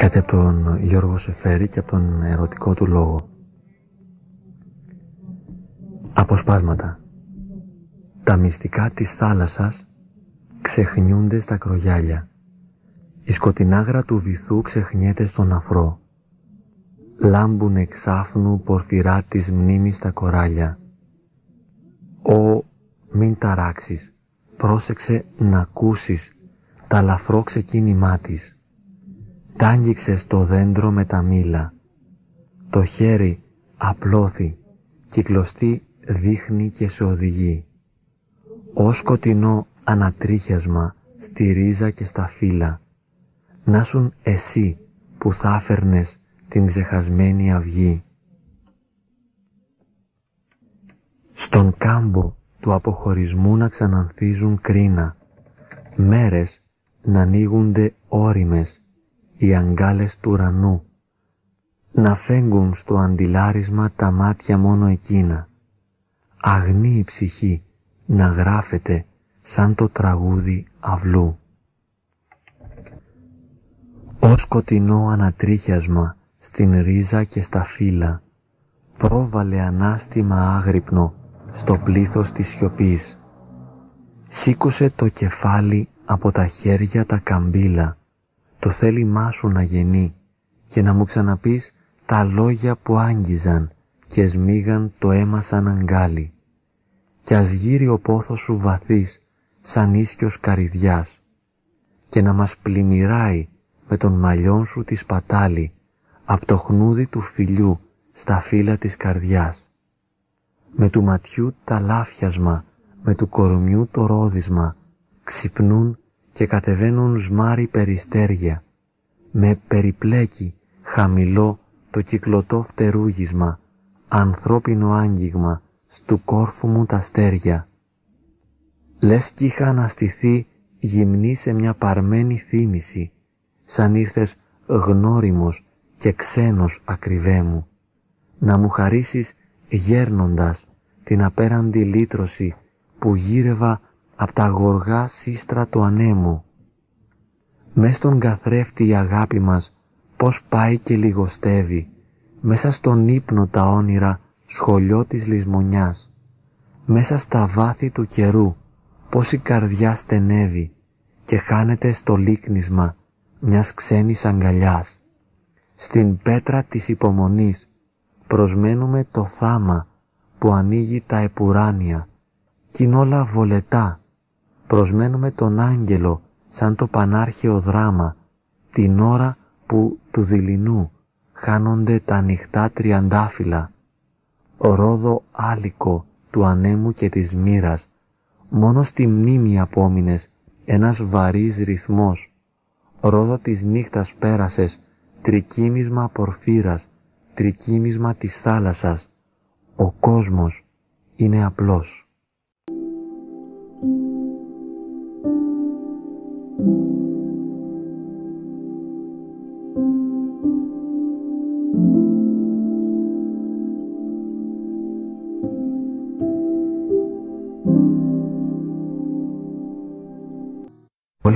Κάτι από τον Γιώργο Σεφέρη και από τον ερωτικό του λόγο. Αποσπάσματα. Τα μυστικά της θάλασσας ξεχνιούνται στα κρογιάλια. Η σκοτεινάγρα του βυθού ξεχνιέται στον αφρό. Λάμπουν εξάφνου πορφυρά της μνήμης τα κοράλια. Ω, μην ταράξεις, πρόσεξε να ακούσεις τα λαφρό ξεκίνημά της. Τ' άγγιξε στο δέντρο με τα μήλα. Το χέρι απλώθη, κυκλωστή δείχνει και σε οδηγεί. Ω σκοτεινό ανατρίχιασμα στη ρίζα και στα φύλλα. Να σουν εσύ που θα φέρνες την ξεχασμένη αυγή. Στον κάμπο του αποχωρισμού να ξανανθίζουν κρίνα, μέρες να ανοίγονται όριμες οι αγκάλες του ουρανού, να φέγγουν στο αντιλάρισμα τα μάτια μόνο εκείνα, αγνή η ψυχή να γράφεται σαν το τραγούδι αυλού. Ως σκοτεινό ανατρίχιασμα στην ρίζα και στα φύλλα, πρόβαλε ανάστημα άγρυπνο στο πλήθος της σιωπής. Σήκωσε το κεφάλι από τα χέρια τα καμπύλα, το θέλημά σου να γεννεί και να μου ξαναπείς τα λόγια που άγγιζαν και σμίγαν το αίμα σαν αγκάλι. Κι ας γύρει ο πόθος σου βαθύς σαν ίσκιος καρυδιάς και να μας πλημμυράει με τον μαλλιόν σου τη σπατάλη απ' το χνούδι του φιλιού στα φύλλα της καρδιάς. Με του ματιού τα λάφιασμα, με του κορμιού το ρόδισμα, ξυπνούν και κατεβαίνουν σμάρι περιστέρια, με περιπλέκει χαμηλό το κυκλωτό φτερούγισμα, ανθρώπινο άγγιγμα, στου κόρφου μου τα στέρια. Λες κι είχα αναστηθεί γυμνή σε μια παρμένη θύμηση, σαν ήρθες γνώριμος και ξένος ακριβέ μου, να μου χαρίσεις γέρνοντας την απέραντη λύτρωση που γύρευα απ' τα γοργά σύστρα του ανέμου. Μες στον καθρέφτη η αγάπη μας πώς πάει και λιγοστεύει, μέσα στον ύπνο τα όνειρα σχολιό της λησμονιάς. Μέσα στα βάθη του καιρού πώς η καρδιά στενεύει και χάνεται στο λίκνισμα μιας ξένης αγκαλιάς. Στην πέτρα της υπομονής προσμένουμε το θάμα που ανοίγει τα επουράνια κι είναι όλα βολετά. Προσμένουμε τον άγγελο σαν το πανάρχαιο δράμα την ώρα που του δειλινού χάνονται τα ανοιχτά τριαντάφυλλα. Ρόδο άλικο του ανέμου και της μοίρας, μόνο στη μνήμη απόμεινες ένας βαρύς ρυθμός. Ρόδο της νύχτας πέρασες, τρικύμισμα πορφύρας, τρικύμισμα της θάλασσας. Ο κόσμος είναι απλός.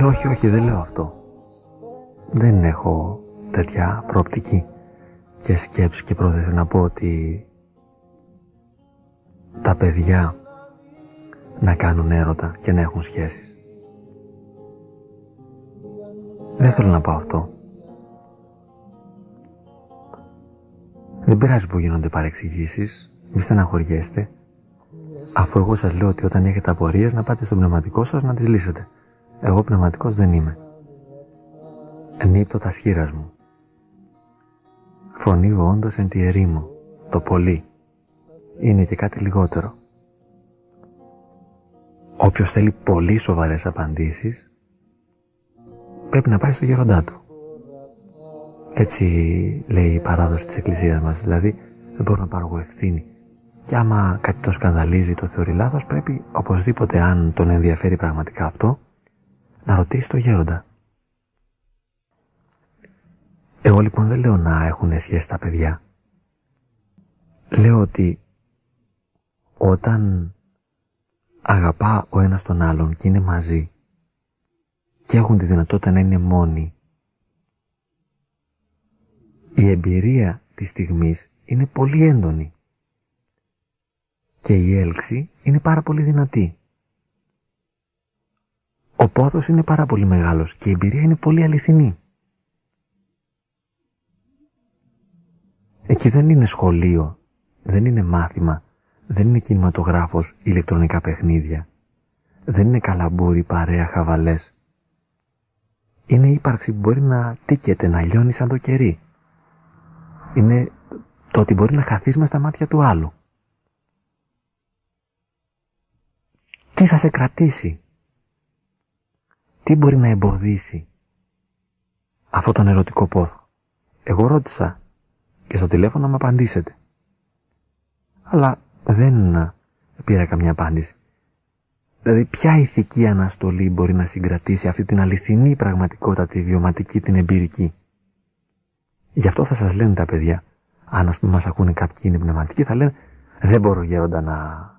Όχι, όχι, δεν λέω αυτό. Δεν έχω τέτοια προοπτική και σκέψη και πρόθεση να πω ότι τα παιδιά να κάνουν έρωτα και να έχουν σχέσεις. Δεν θέλω να πω αυτό. Δεν πειράζει που γίνονται παρεξηγήσεις, μη στεναχωριέστε, αφού εγώ σας λέω ότι όταν έχετε απορίες να πάτε στο πνευματικό σας να τις λύσετε. Εγώ πνευματικός δεν είμαι. Ενύπτω τα σχήρας μου. Φωνήγω όντως εν τη ερήμο, το πολύ. Είναι και κάτι λιγότερο. Όποιος θέλει πολύ σοβαρές απαντήσεις, πρέπει να πάει στο γεροντά του. Έτσι λέει η παράδοση της Εκκλησίας μας, δηλαδή δεν μπορώ να πάρω εγώ ευθύνη. Και άμα κάτι το σκανδαλίζει το θεωρεί λάθος, πρέπει οπωσδήποτε αν τον ενδιαφέρει πραγματικά αυτό, να ρωτήσεις το γέροντα. Εγώ λοιπόν δεν λέω να έχουν σχέση τα παιδιά. Λέω ότι όταν αγαπά ο ένας τον άλλον και είναι μαζί και έχουν τη δυνατότητα να είναι μόνοι, η εμπειρία της στιγμής είναι πολύ έντονη και η έλξη είναι πάρα πολύ δυνατή. Ο πόθος είναι πάρα πολύ μεγάλος και η εμπειρία είναι πολύ αληθινή. Εκεί δεν είναι σχολείο, δεν είναι μάθημα, δεν είναι κινηματογράφος, ηλεκτρονικά παιχνίδια. Δεν είναι καλαμπούρι, παρέα, χαβαλές. Είναι ύπαρξη που μπορεί να τίκεται, να λιώνει σαν το κερί. Είναι το ότι μπορεί να χαθείς μες στα μάτια του άλλου. Τι θα σε κρατήσει; Τι μπορεί να εμποδίσει αυτό τον ερωτικό πόθο; Εγώ ρώτησα και στο τηλέφωνο να μου απαντήσετε. Αλλά δεν πήρα καμιά απάντηση. Δηλαδή ποια ηθική αναστολή μπορεί να συγκρατήσει αυτή την αληθινή πραγματικότητα, τη βιωματική, την εμπειρική; Γι' αυτό θα σας λένε τα παιδιά, αν ας πούμε μας ακούνε κάποιοι είναι πνευματικοί, θα λένε δεν μπορώ γέροντα να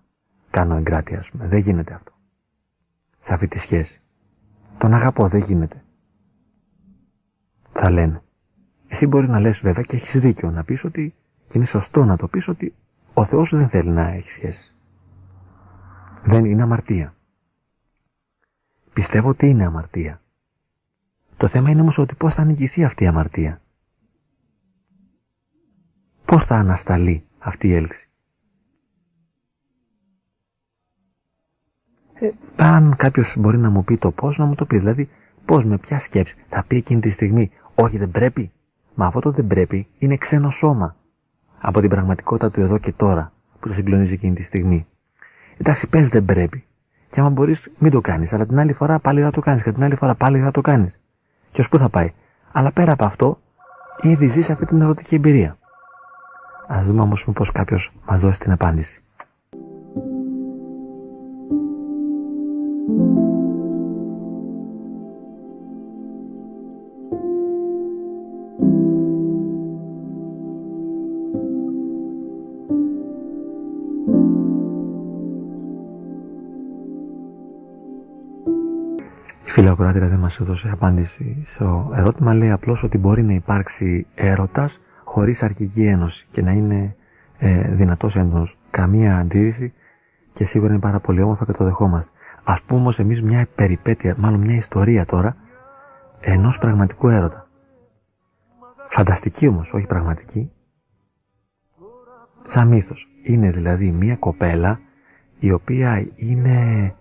κάνω εγκράτεια, ας πούμε. Δεν γίνεται αυτό. Σε αυτή τη σχέση. Τον αγαπώ, δεν γίνεται. Θα λένε. Εσύ μπορεί να λες βέβαια και έχεις δίκιο να πεις ότι και είναι σωστό να το πεις ότι ο Θεός δεν θέλει να έχει σχέση. Δεν είναι αμαρτία. Πιστεύω ότι είναι αμαρτία. Το θέμα είναι όμως ότι πώς θα νικηθεί αυτή η αμαρτία. Πώς θα ανασταλεί αυτή η έλξη. Ε, αν κάποιος μπορεί να μου πει το πώς, να μου το πει. Δηλαδή, πώς, με ποια σκέψη. Θα πει εκείνη τη στιγμή, Όχι, δεν πρέπει. Μα αυτό το δεν πρέπει είναι ξένο σώμα από την πραγματικότητα του εδώ και τώρα που το συγκλονίζει εκείνη τη στιγμή. Εντάξει, πες δεν πρέπει. Και άμα μπορείς, μην το κάνεις. Αλλά την άλλη φορά πάλι θα το κάνεις. Και την άλλη φορά πάλι θα το κάνεις. Και ως πού θα πάει. Αλλά πέρα από αυτό, ήδη ζει αυτή την ερωτική εμπειρία. Α δούμε όμως πώ κάποιος μας δώσει την απάντηση. Φίλη ακροάτηρα δεν μας έδωσε απάντηση στο ερώτημα. Λέει απλώς ότι μπορεί να υπάρξει έρωτας χωρίς αρχική ένωση και να είναι ε, δυνατός έντονος. Καμία αντίρρηση και σίγουρα είναι πάρα πολύ όμορφα και το δεχόμαστε. Ας πούμε όμως εμείς μια περιπέτεια, μάλλον μια ιστορία τώρα, ενός πραγματικού έρωτα. Φανταστική όμως, όχι πραγματική. Σαν μύθος. Είναι δηλαδή μια κοπέλα η οποία είναι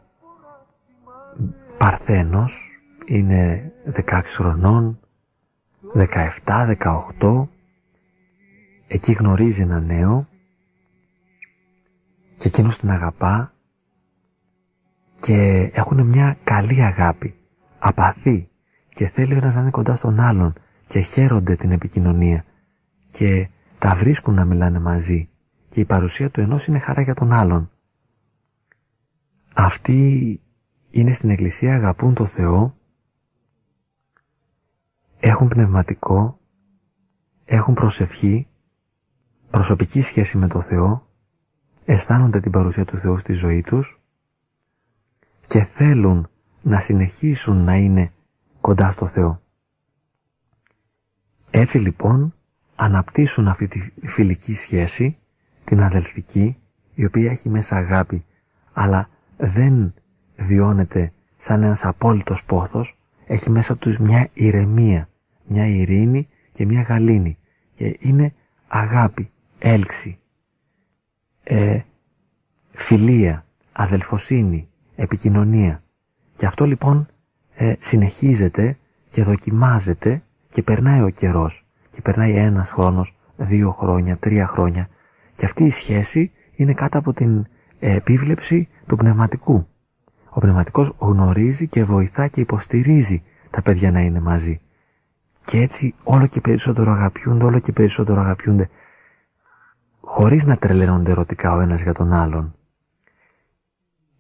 Παρθένος είναι 16 χρονών, 17, 18, εκεί γνωρίζει ένα νέο και εκείνο την αγαπά και έχουν μια καλή αγάπη, απαθή και θέλει ο ένας να είναι κοντά στον άλλον και χαίρονται την επικοινωνία και τα βρίσκουν να μιλάνε μαζί και η παρουσία του ενός είναι χαρά για τον άλλον. Αυτή είναι στην Εκκλησία, αγαπούν το Θεό, έχουν πνευματικό, έχουν προσευχή, προσωπική σχέση με το Θεό, αισθάνονται την παρουσία του Θεού στη ζωή τους και θέλουν να συνεχίσουν να είναι κοντά στο Θεό. Έτσι λοιπόν αναπτύσσουν αυτή τη φιλική σχέση, την αδελφική, η οποία έχει μέσα αγάπη, αλλά δεν βιώνεται σαν ένας απόλυτος πόθος, έχει μέσα τους μια ηρεμία, μια ειρήνη και μια γαλήνη και είναι αγάπη, έλξη, ε, φιλία, αδελφοσύνη, επικοινωνία. Και αυτό λοιπόν ε, συνεχίζεται και δοκιμάζεται και περνάει ο καιρός και περνάει ένας χρόνος, δύο χρόνια, τρία χρόνια και αυτή η σχέση είναι κάτω από την επίβλεψη του πνευματικού. Ο πνευματικός γνωρίζει και βοηθά και υποστηρίζει τα παιδιά να είναι μαζί. Και έτσι όλο και περισσότερο αγαπιούνται, όλο και περισσότερο αγαπιούνται, χωρίς να τρελαίνονται ερωτικά ο ένας για τον άλλον.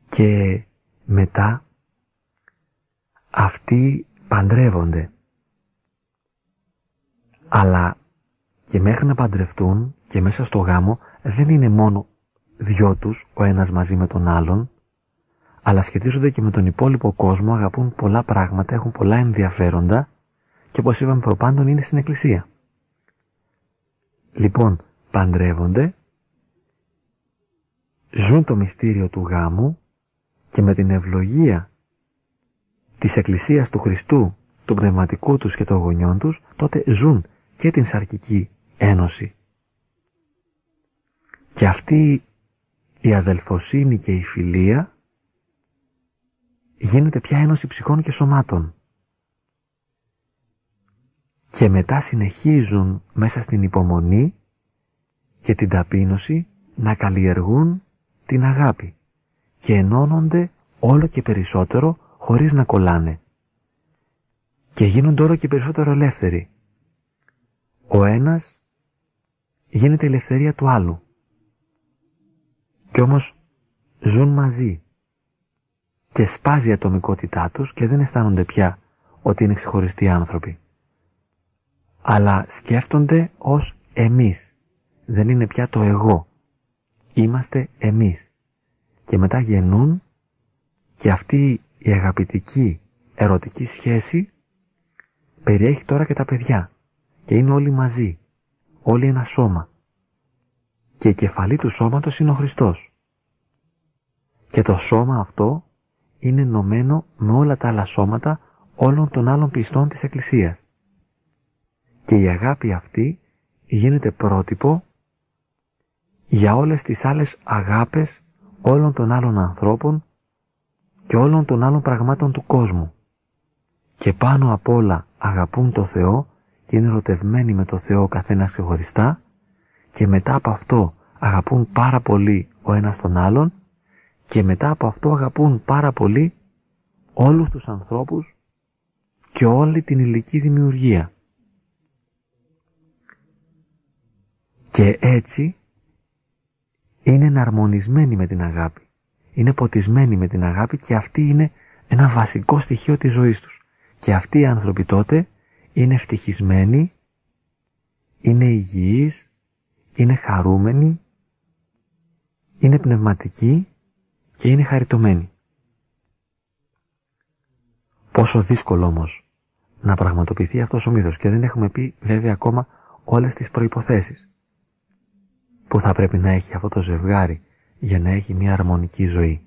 Και μετά αυτοί παντρεύονται. Αλλά και μέχρι να παντρευτούν και μέσα στο γάμο δεν είναι μόνο δυο τους ο ένας μαζί με τον άλλον, αλλά σχετίζονται και με τον υπόλοιπο κόσμο, αγαπούν πολλά πράγματα, έχουν πολλά ενδιαφέροντα και όπως είπαμε προπάντων είναι στην Εκκλησία. λοιπόν παντρεύονται, ζουν το μυστήριο του γάμου και με την ευλογία της Εκκλησίας του Χριστού, του πνευματικού τους και των γονιών τους, τότε ζουν και την σαρκική ένωση. Και αυτή η αδελφοσύνη και η φιλία γίνεται πια ένωση ψυχών και σωμάτων. Και μετά συνεχίζουν μέσα στην υπομονή και την ταπείνωση να καλλιεργούν την αγάπη και ενώνονται όλο και περισσότερο χωρίς να κολλάνε και γίνονται όλο και περισσότερο ελεύθεροι. Ο ένας γίνεται η ελευθερία του άλλου και όμως ζουν μαζί και σπάζει η ατομικότητά τους και δεν αισθάνονται πια ότι είναι ξεχωριστοί άνθρωποι. Αλλά σκέφτονται ως εμείς. Δεν είναι πια το εγώ. Είμαστε εμείς. Και μετά γεννούν και αυτή η αγαπητική ερωτική σχέση περιέχει τώρα και τα παιδιά. Και είναι όλοι μαζί. Όλοι ένα σώμα. Και η κεφαλή του σώματος είναι ο Χριστός. Και το σώμα αυτό είναι ενωμένο με όλα τα άλλα σώματα όλων των άλλων πιστών της Εκκλησίας. Και η αγάπη αυτή γίνεται πρότυπο για όλες τις άλλες αγάπες όλων των άλλων ανθρώπων και όλων των άλλων πραγμάτων του κόσμου. Και πάνω απ' όλα αγαπούν το Θεό και είναι ερωτευμένοι με το Θεό καθένας ξεχωριστά και μετά από αυτό αγαπούν πάρα πολύ ο ένας τον άλλον και μετά από αυτό αγαπούν πάρα πολύ όλους τους ανθρώπους και όλη την ηλική δημιουργία. Και έτσι είναι εναρμονισμένοι με την αγάπη. Είναι ποτισμένοι με την αγάπη και αυτή είναι ένα βασικό στοιχείο της ζωής τους. Και αυτοί οι άνθρωποι τότε είναι ευτυχισμένοι, είναι υγιείς, είναι χαρούμενοι, είναι πνευματικοί και είναι χαριτωμένοι. Πόσο δύσκολο όμως να πραγματοποιηθεί αυτός ο μύθος και δεν έχουμε πει βέβαια ακόμα όλες τις προϋποθέσεις που θα πρέπει να έχει αυτό το ζευγάρι για να έχει μια αρμονική ζωή.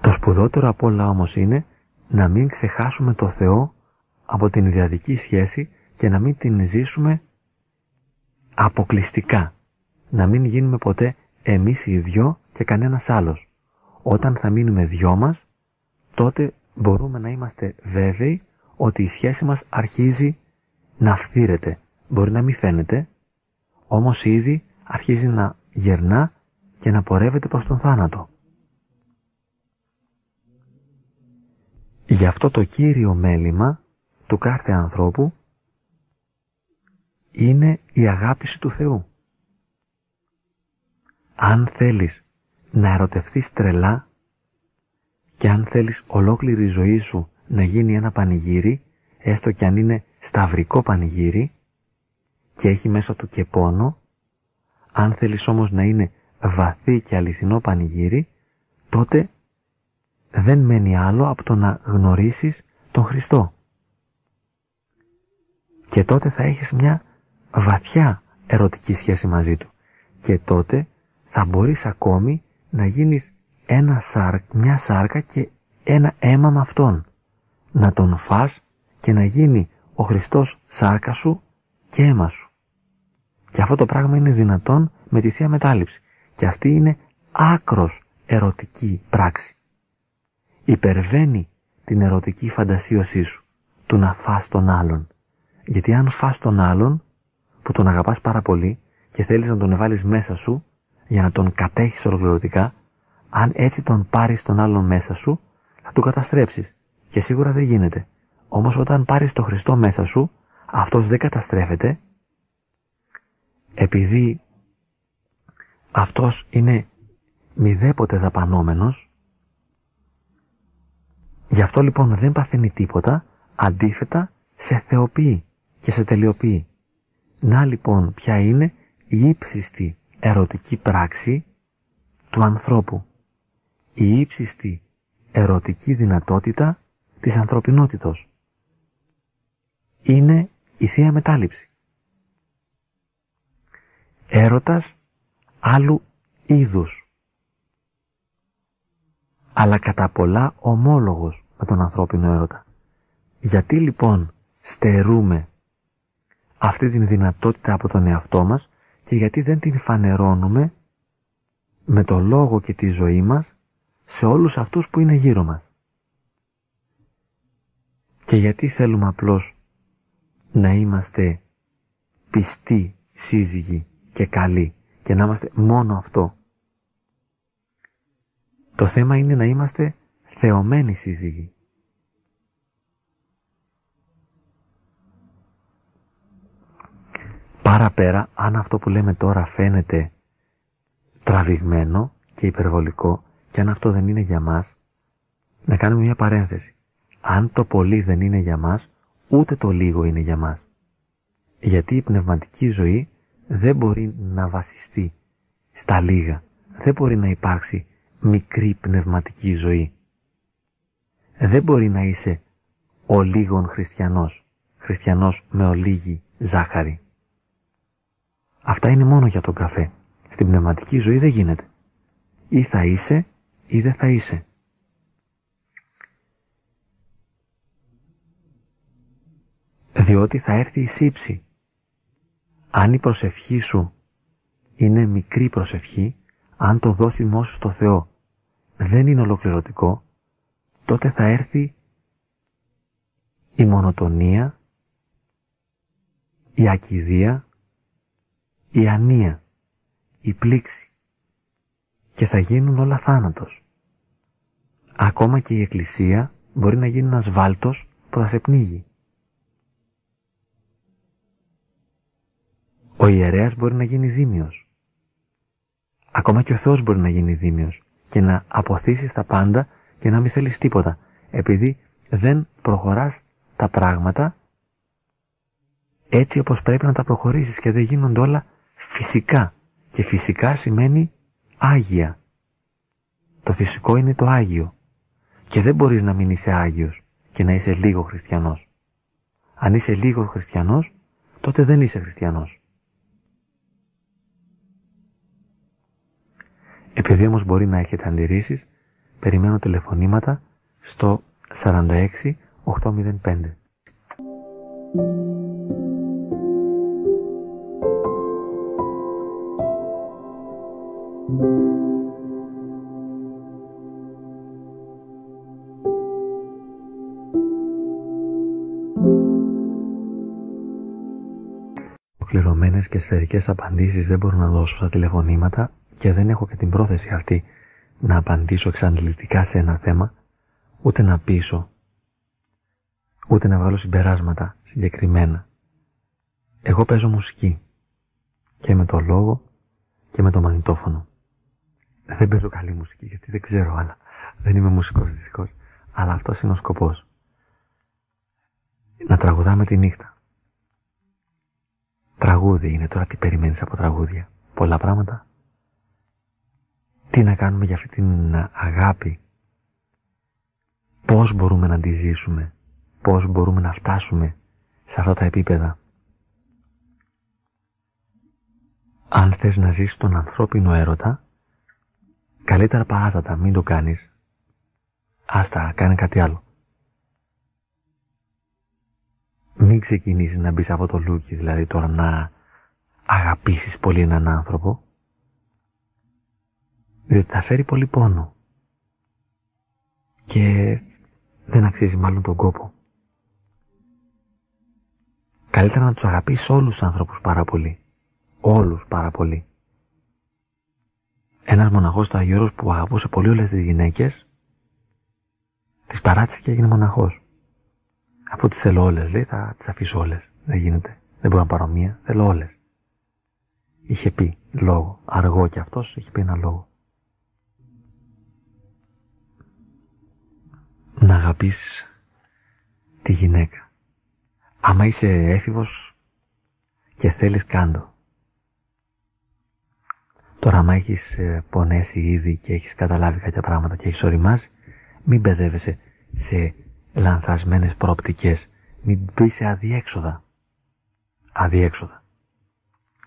Το σπουδότερο απ' όλα όμως είναι να μην ξεχάσουμε το Θεό από την ιδιωτική σχέση και να μην την ζήσουμε αποκλειστικά. Να μην γίνουμε ποτέ εμείς οι δυο και κανένας άλλος. Όταν θα μείνουμε δυο μας, τότε μπορούμε να είμαστε βέβαιοι ότι η σχέση μας αρχίζει να φθήρεται. Μπορεί να μην φαίνεται, όμως ήδη αρχίζει να γερνά και να πορεύεται προς τον θάνατο. Γι' αυτό το κύριο μέλημα του κάθε ανθρώπου είναι η αγάπηση του Θεού. Αν θέλεις να ερωτευθείς τρελά και αν θέλεις ολόκληρη η ζωή σου να γίνει ένα πανηγύρι, έστω και αν είναι σταυρικό πανηγύρι και έχει μέσα του και πόνο, αν θέλεις όμως να είναι βαθύ και αληθινό πανηγύρι, τότε δεν μένει άλλο από το να γνωρίσεις τον Χριστό. Και τότε θα έχεις μια βαθιά ερωτική σχέση μαζί του. Και τότε θα μπορείς ακόμη να γίνεις ένα μια σάρκα και ένα αίμα με αυτόν. Να τον φας και να γίνει ο Χριστός σάρκα σου και αίμα σου. Και αυτό το πράγμα είναι δυνατόν με τη Θεία Μετάληψη. Και αυτή είναι άκρος ερωτική πράξη. Υπερβαίνει την ερωτική φαντασίωσή σου του να φας τον άλλον. Γιατί αν φας τον άλλον που τον αγαπάς πάρα πολύ και θέλεις να τον βάλεις μέσα σου για να τον κατέχεις ολοκληρωτικά, αν έτσι τον πάρεις τον άλλον μέσα σου, θα τον καταστρέψεις. Και σίγουρα δεν γίνεται. Όμως όταν πάρεις τον Χριστό μέσα σου, αυτός δεν καταστρέφεται, επειδή αυτός είναι μηδέποτε δαπανόμενος, γι' αυτό λοιπόν δεν παθαίνει τίποτα, αντίθετα σε θεοποιεί και σε τελειοποιεί. Να λοιπόν ποια είναι η ύψιστη ερωτική πράξη του ανθρώπου. Η ύψιστη ερωτική δυνατότητα της ανθρωπινότητος. είναι η Θεία Μετάληψη. Έρωτας άλλου είδους. Αλλά κατά πολλά ομόλογος με τον ανθρώπινο έρωτα. Γιατί λοιπόν στερούμε αυτή την δυνατότητα από τον εαυτό μας και γιατί δεν την φανερώνουμε με το λόγο και τη ζωή μας σε όλους αυτούς που είναι γύρω μας. Και γιατί θέλουμε απλώς να είμαστε πιστοί σύζυγοι και καλοί και να είμαστε μόνο αυτό. Το θέμα είναι να είμαστε θεωμένοι σύζυγοι. Παραπέρα, αν αυτό που λέμε τώρα φαίνεται τραβηγμένο και υπερβολικό και αν αυτό δεν είναι για μας, να κάνουμε μια παρένθεση. Αν το πολύ δεν είναι για μας, ούτε το λίγο είναι για μας. Γιατί η πνευματική ζωή δεν μπορεί να βασιστεί στα λίγα. Δεν μπορεί να υπάρξει μικρή πνευματική ζωή. Δεν μπορεί να είσαι ο λίγον χριστιανός, χριστιανός με ολίγη ζάχαρη. Αυτά είναι μόνο για τον καφέ. Στην πνευματική ζωή δεν γίνεται. Ή θα είσαι ή δεν θα είσαι. Διότι θα έρθει η σύψη. Αν η προσευχή σου είναι μικρή προσευχή, αν το δώσει μόνο στο Θεό δεν είναι ολοκληρωτικό, τότε θα έρθει η μονοτονία, η ακιδεία, η ανία, η πλήξη και θα γίνουν όλα θάνατος. Ακόμα και η εκκλησία μπορεί να γίνει ένας βάλτος που θα σε πνίγει. Ο ιερέας μπορεί να γίνει δίμιος. Ακόμα και ο Θεός μπορεί να γίνει δίμιος και να αποθήσεις τα πάντα και να μην θέλεις τίποτα, επειδή δεν προχωράς τα πράγματα έτσι όπως πρέπει να τα προχωρήσεις και δεν γίνονται όλα φυσικά. Και φυσικά σημαίνει Άγια. Το φυσικό είναι το Άγιο. Και δεν μπορείς να μην είσαι Άγιος και να είσαι λίγο χριστιανός. Αν είσαι λίγο χριστιανός, τότε δεν είσαι χριστιανός. Επειδή όμως μπορεί να έχετε αντιρρήσεις, περιμένω τηλεφωνήματα στο 46 805. Ολοκληρωμένες και σφαιρικές απαντήσεις δεν μπορώ να δώσω στα τηλεφωνήματα και δεν έχω και την πρόθεση αυτή να απαντήσω εξαντλητικά σε ένα θέμα, ούτε να πείσω, ούτε να βγάλω συμπεράσματα συγκεκριμένα. Εγώ παίζω μουσική και με το λόγο και με το μαγνητόφωνο. Δεν παίζω καλή μουσική γιατί δεν ξέρω άλλα. Δεν είμαι μουσικός δυστυχώς. Αλλά αυτός είναι ο σκοπός. Να τραγουδάμε τη νύχτα. Τραγούδι είναι τώρα τι περιμένεις από τραγούδια. Πολλά πράγματα. Τι να κάνουμε για αυτή την αγάπη. Πώς μπορούμε να τη ζήσουμε. Πώς μπορούμε να φτάσουμε σε αυτά τα επίπεδα. Αν θες να ζήσεις τον ανθρώπινο έρωτα, καλύτερα παράτατα, μην το κάνεις. Άστα, κάνε κάτι άλλο. Μην ξεκινήσεις να μπεις από το λούκι, δηλαδή τώρα να αγαπήσεις πολύ έναν άνθρωπο, διότι θα φέρει πολύ πόνο και δεν αξίζει μάλλον τον κόπο. Καλύτερα να τους αγαπήσεις όλους τους άνθρωπους πάρα πολύ. Όλους πάρα πολύ. Ένας μοναχός στο Αγιώρος που αγαπούσε πολύ όλες τις γυναίκες, τις παράτησε και έγινε μοναχός. Αφού τις θέλω όλες, λέει, θα τις αφήσω όλες. Δεν γίνεται. Δεν μπορώ να πάρω μία, θέλω όλες. Είχε πει λόγο. Αργό και αυτός είχε πει ένα λόγο. Να αγαπείς τη γυναίκα. Άμα είσαι έφηβος και θέλεις κάντο. Τώρα, άμα έχεις ε, πονέσει ήδη και έχεις καταλάβει κάποια πράγματα και έχεις οριμάσει, μην μπερδεύεσαι σε λανθασμένες προοπτικές. Μην μπει σε αδιέξοδα. Αδιέξοδα.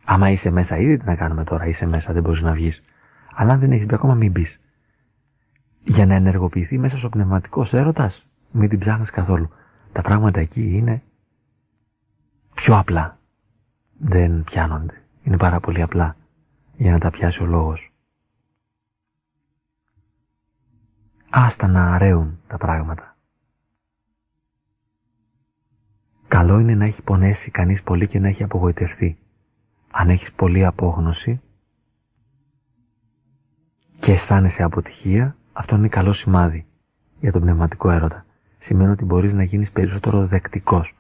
Άμα είσαι μέσα ήδη τι να κάνουμε τώρα, είσαι μέσα, δεν μπορείς να βγεις. Αλλά αν δεν έχεις μπει ακόμα μην μπεις. Για να ενεργοποιηθεί μέσα στο πνευματικό έρωτας, μην την ψάχνεις καθόλου. Τα πράγματα εκεί είναι πιο απλά. Δεν πιάνονται. Είναι πάρα πολύ απλά για να τα πιάσει ο λόγος. Άστα να αραίουν τα πράγματα. Καλό είναι να έχει πονέσει κανείς πολύ και να έχει απογοητευτεί. Αν έχεις πολλή απόγνωση και αισθάνεσαι αποτυχία, αυτό είναι καλό σημάδι για τον πνευματικό έρωτα. Σημαίνει ότι μπορείς να γίνεις περισσότερο δεκτικός.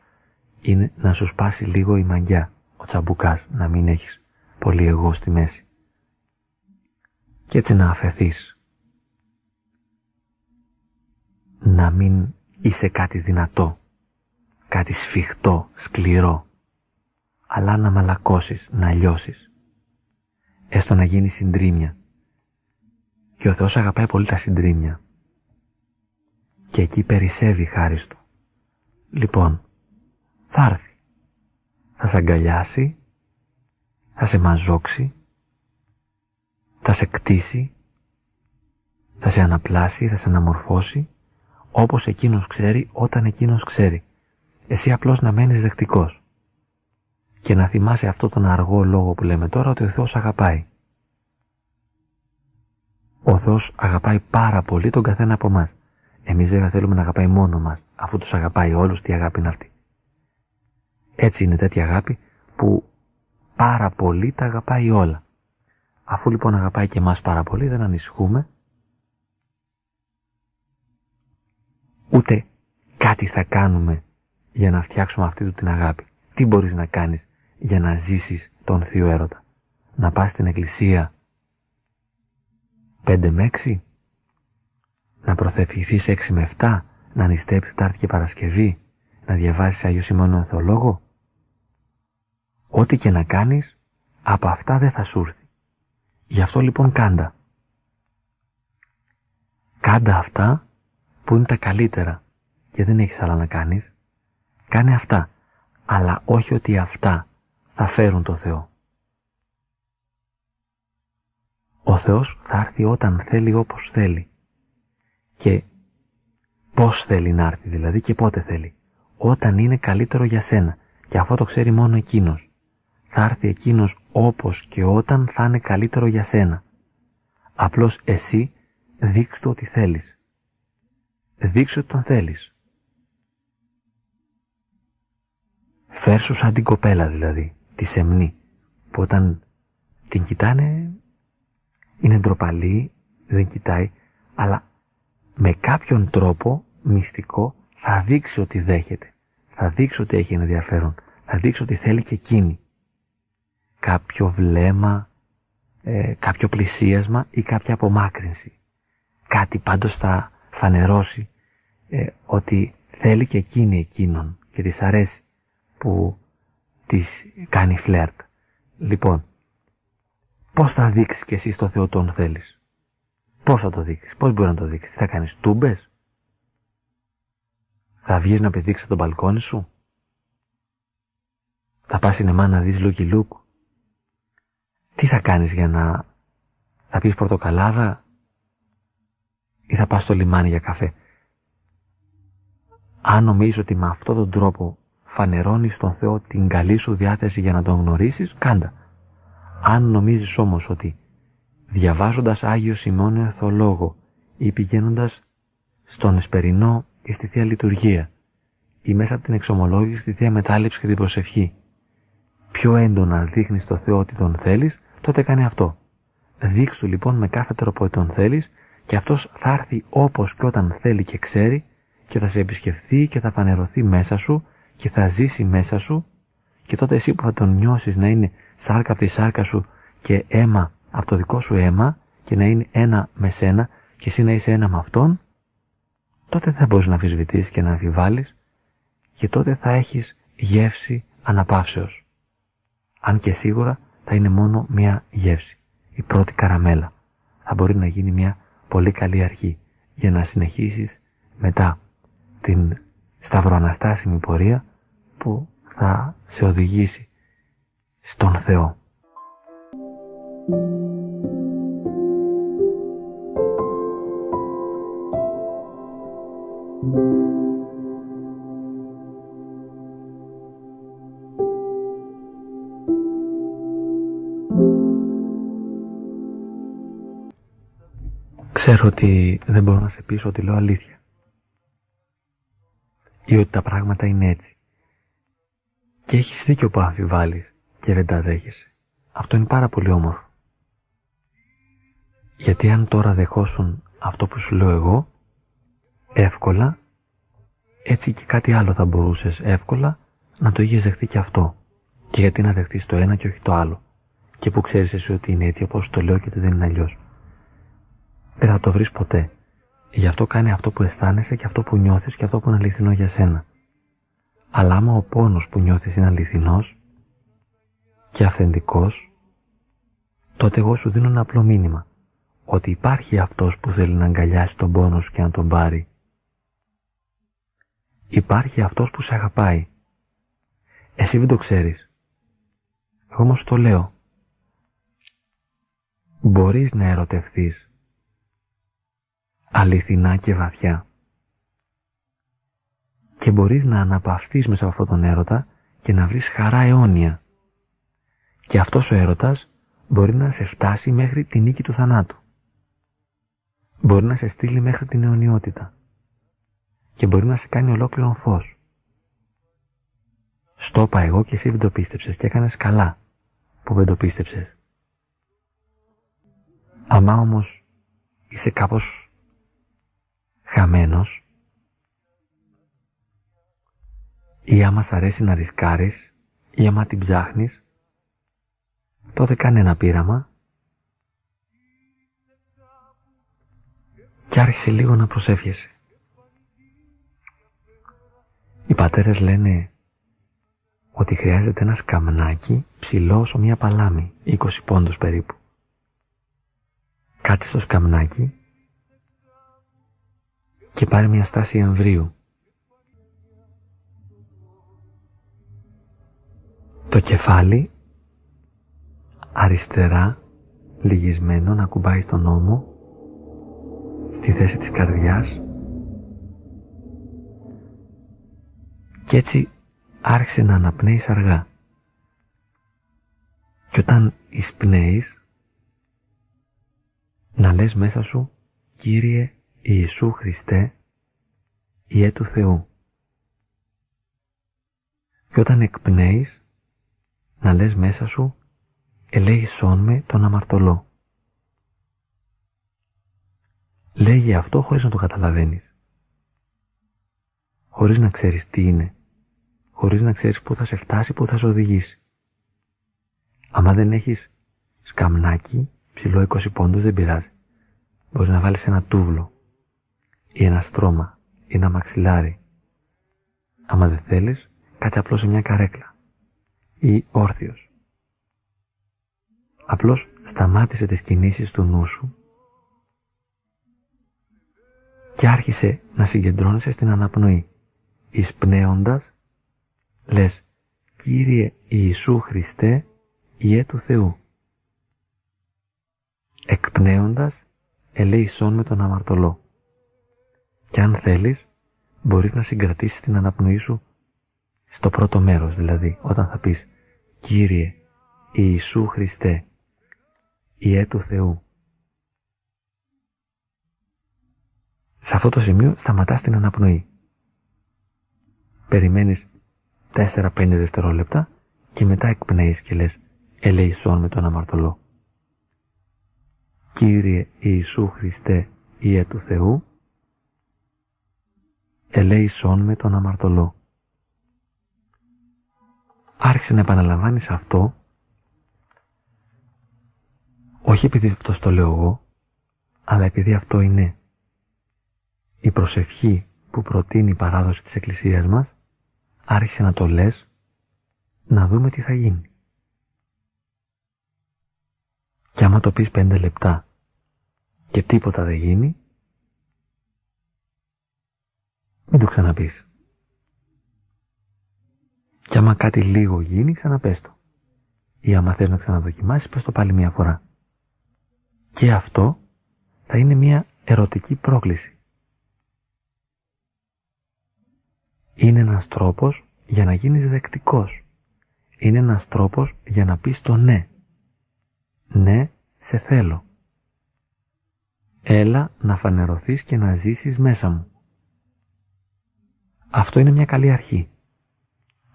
Είναι να σου σπάσει λίγο η μαγιά, ο τσαμπουκάς, να μην έχεις πολύ εγώ στη μέση. Και έτσι να αφαιθείς. Να μην είσαι κάτι δυνατό, κάτι σφιχτό, σκληρό, αλλά να μαλακώσεις, να λιώσεις. Έστω να γίνεις συντρίμια. Και ο Θεός αγαπάει πολύ τα συντρίμια. Και εκεί περισσεύει χάριστο. Λοιπόν, θα έρθει. Θα σε αγκαλιάσει, θα σε μαζόξει, θα σε κτίσει, θα σε αναπλάσει, θα σε αναμορφώσει, όπως εκείνος ξέρει όταν εκείνος ξέρει. Εσύ απλώς να μένεις δεκτικός. Και να θυμάσαι αυτό τον αργό λόγο που λέμε τώρα ότι ο Θεός αγαπάει. Ο Θεός αγαπάει πάρα πολύ τον καθένα από εμά. Εμείς δεν θέλουμε να αγαπάει μόνο μας, αφού τους αγαπάει όλους, τι αγάπη είναι αυτή. Έτσι είναι τέτοια αγάπη που πάρα πολύ τα αγαπάει όλα. Αφού λοιπόν αγαπάει και εμάς πάρα πολύ, δεν ανησυχούμε, ούτε κάτι θα κάνουμε για να φτιάξουμε αυτή του την αγάπη. Τι μπορείς να κάνεις για να ζήσεις τον Θείο Έρωτα; Να πας στην εκκλησία 5 με 6, να προθευχηθείς 6 με 7, να νηστέψεις Τάρτη και Παρασκευή, να διαβάσεις Άγιο Σιμώνο Θεολόγο; Ό,τι και να κάνεις, από αυτά δεν θα σου έρθει. Γι' αυτό λοιπόν κάντα. Κάντα αυτά που είναι τα καλύτερα και δεν έχεις άλλα να κάνεις. Κάνε αυτά, αλλά όχι ότι αυτά θα φέρουν το Θεό. Ο Θεός θα έρθει όταν θέλει όπως θέλει. Και πώς θέλει να έρθει δηλαδή και πότε θέλει. Όταν είναι καλύτερο για σένα. Και αυτό το ξέρει μόνο εκείνος. Θα έρθει εκείνος όπως και όταν θα είναι καλύτερο για σένα. Απλώς εσύ δείξτε ότι θέλεις. Δείξε ότι τον θέλεις. Φέρσου σαν την κοπέλα δηλαδή, τη σεμνή, που όταν την κοιτάνε είναι ντροπαλή, δεν κοιτάει, αλλά με κάποιον τρόπο μυστικό θα δείξει ότι δέχεται. Θα δείξει ότι έχει ενδιαφέρον. Θα δείξει ότι θέλει και εκείνη. Κάποιο βλέμμα, ε, κάποιο πλησίασμα ή κάποια απομάκρυνση. Κάτι πάντως θα φανερώσει ε, ότι θέλει και εκείνη εκείνον και της αρέσει που της κάνει φλερτ. Λοιπόν, Πώς θα δείξεις και εσύ στο Θεό τον θέλεις; Πώς θα το δείξεις, πώς μπορεί να το δείξεις, τι θα κάνεις, τούμπες; Θα βγεις να πηδήξεις τον μπαλκόνι σου; Θα πας σινεμά να δεις Λούκι Λούκ. Τι θα κάνεις για να... Θα πεις πορτοκαλάδα ή θα πας στο λιμάνι για καφέ; Αν νομίζεις ότι με αυτόν τον τρόπο φανερώνεις στον Θεό την καλή σου διάθεση για να τον γνωρίσεις, κάντα. Αν νομίζεις όμως ότι διαβάζοντας Άγιο Σιμώνιο Εθολόγο ή πηγαίνοντας στον Εσπερινό ή στη Θεία Λειτουργία ή μέσα από την εξομολόγηση στη Θεία Μετάληψη και την προσευχή πιο έντονα δείχνεις το Θεό ότι τον θέλεις, τότε κάνει αυτό. Δείξου λοιπόν με κάθε τρόπο ότι τον θέλεις και αυτός θα έρθει όπως και όταν θέλει και ξέρει και θα σε επισκεφθεί και θα φανερωθεί μέσα σου και θα ζήσει μέσα σου και τότε εσύ που θα τον νιώσεις να είναι σάρκα από τη σάρκα σου και αίμα από το δικό σου αίμα και να είναι ένα με σένα και εσύ να είσαι ένα με αυτόν, τότε δεν θα μπορείς να αμφισβητήσεις και να αμφιβάλλεις και τότε θα έχεις γεύση αναπαύσεως. Αν και σίγουρα θα είναι μόνο μια γεύση, η πρώτη καραμέλα. Θα μπορεί να γίνει μια πολύ καλή αρχή για να συνεχίσεις μετά την σταυροαναστάσιμη πορεία που θα σε οδηγήσει στον Θεό. Ξέρω ότι δεν μπορώ να σε πείσω ότι λέω αλήθεια. Ή ότι τα πράγματα είναι έτσι. Και έχεις δίκιο που αμφιβάλλεις και δεν τα δέχεσαι. Αυτό είναι πάρα πολύ όμορφο. Γιατί αν τώρα δεχόσουν αυτό που σου λέω εγώ, εύκολα, έτσι και κάτι άλλο θα μπορούσες εύκολα να το είχες δεχτεί και αυτό. Και γιατί να δεχτείς το ένα και όχι το άλλο. Και που ξέρεις εσύ ότι είναι έτσι όπως το λέω και ότι δεν είναι αλλιώς δεν θα το βρεις ποτέ. Γι' αυτό κάνει αυτό που αισθάνεσαι και αυτό που νιώθεις και αυτό που είναι αληθινό για σένα. Αλλά άμα ο πόνος που νιώθεις είναι αληθινός και αυθεντικός, τότε εγώ σου δίνω ένα απλό μήνυμα. Ότι υπάρχει αυτός που θέλει να αγκαλιάσει τον πόνο σου και να τον πάρει. Υπάρχει αυτός που σε αγαπάει. Εσύ δεν το ξέρεις. Εγώ όμως το λέω. Μπορείς να ερωτευθείς αληθινά και βαθιά. Και μπορείς να αναπαυθείς μέσα από αυτόν τον έρωτα και να βρεις χαρά αιώνια. Και αυτός ο έρωτας μπορεί να σε φτάσει μέχρι τη νίκη του θανάτου. Μπορεί να σε στείλει μέχρι την αιωνιότητα. Και μπορεί να σε κάνει ολόκληρο φως. Στο είπα εγώ και εσύ δεν το πίστεψες και έκανες καλά που δεν το πίστεψες. Αμά όμως είσαι κάπως χαμένος ή άμα σ' αρέσει να ρισκάρεις ή άμα την ψάχνεις τότε κάνε ένα πείραμα και άρχισε λίγο να προσεύχεσαι. Οι πατέρες λένε ότι χρειάζεται ένας σκαμνάκι ψηλό όσο μια παλάμη, 20 πόντους περίπου. Κάτσε στο σκαμνάκι και πάρει μια στάση εμβρίου. Το κεφάλι αριστερά λυγισμένο να κουμπάει στον ώμο στη θέση της καρδιάς και έτσι άρχισε να αναπνέεις αργά. Και όταν εισπνέεις να λες μέσα σου «Κύριε Ιησού Χριστέ, Ιε του Θεού. Και όταν εκπνέεις, να λες μέσα σου, ελέγησόν με τον αμαρτωλό. Λέγει αυτό χωρίς να το καταλαβαίνεις. Χωρίς να ξέρεις τι είναι. Χωρίς να ξέρεις πού θα σε φτάσει, πού θα σε οδηγήσει. Άμα δεν έχεις σκαμνάκι, ψηλό 20 πόντους δεν πειράζει. Μπορείς να βάλεις ένα τούβλο ή ένα στρώμα ή ένα μαξιλάρι. Άμα δεν θέλεις, κάτσε απλώς σε μια καρέκλα ή όρθιος. Απλώς σταμάτησε τις κινήσεις του νου σου και άρχισε να συγκεντρώνεσαι στην αναπνοή. Εισπνέοντας, λες «Κύριε Ιησού Χριστέ, Ιε του Θεού». Εκπνέοντας, ελέησόν με τον αμαρτωλό. Και αν θέλεις, μπορείς να συγκρατήσεις την αναπνοή σου στο πρώτο μέρος, δηλαδή όταν θα πεις «Κύριε Ιησού Χριστέ, Ιε του Θεού». Σε αυτό το σημείο σταματάς την αναπνοή. Περιμένεις 4-5 δευτερόλεπτα και μετά εκπνέεις και λες «Ελεησόν με τον αμαρτωλό». Κύριε Ιησού Χριστέ, Ιε του Θεού, ελέησόν με τον αμαρτωλό. Άρχισε να επαναλαμβάνεις αυτό, όχι επειδή αυτός το λέω εγώ, αλλά επειδή αυτό είναι η προσευχή που προτείνει η παράδοση της Εκκλησίας μας, άρχισε να το λες, να δούμε τι θα γίνει. Και άμα το πεις πέντε λεπτά και τίποτα δεν γίνει, Μην το ξαναπείς. Και άμα κάτι λίγο γίνει, ξαναπες το. Ή άμα θέλει να ξαναδοκιμάσεις, πες το πάλι μία φορά. Και αυτό θα είναι μία ερωτική πρόκληση. Είναι ένας τρόπος για να γίνεις δεκτικός. Είναι ένας τρόπος για να πεις το ναι. Ναι, σε θέλω. Έλα να φανερωθείς και να ζήσεις μέσα μου. Αυτό είναι μια καλή αρχή.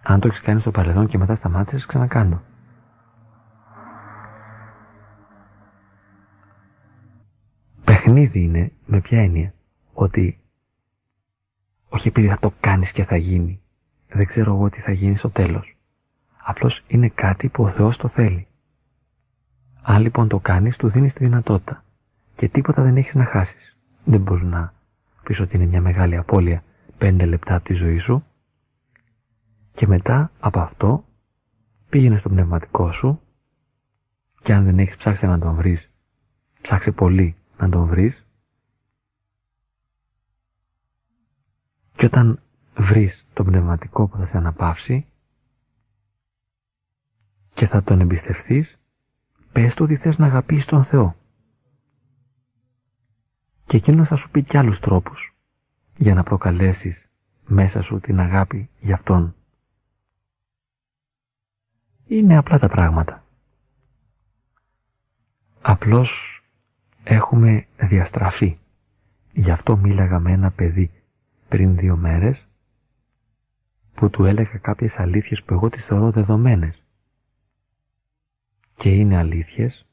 Αν το έχεις κάνει στο παρελθόν και μετά σταμάτησες, ξανακάνω. Παιχνίδι είναι με ποια έννοια ότι όχι επειδή θα το κάνεις και θα γίνει. Δεν ξέρω εγώ τι θα γίνει στο τέλος. Απλώς είναι κάτι που ο Θεός το θέλει. Αν λοιπόν το κάνεις, του δίνεις τη δυνατότητα. Και τίποτα δεν έχεις να χάσεις. Δεν μπορείς να πεις ότι είναι μια μεγάλη απώλεια πέντε λεπτά από τη ζωή σου. Και μετά από αυτό πήγαινε στο πνευματικό σου και αν δεν έχεις ψάξει να τον βρεις, ψάξε πολύ να τον βρεις και όταν βρεις το πνευματικό που θα σε αναπαύσει και θα τον εμπιστευτείς, πες του ότι θες να αγαπήσεις τον Θεό. Και εκείνος θα σου πει κι άλλους τρόπους για να προκαλέσεις μέσα σου την αγάπη για Αυτόν. Είναι απλά τα πράγματα. Απλώς έχουμε διαστραφεί. Γι' αυτό μίλαγα με ένα παιδί πριν δύο μέρες που του έλεγα κάποιες αλήθειες που εγώ τις θεωρώ δεδομένες. Και είναι αλήθειες.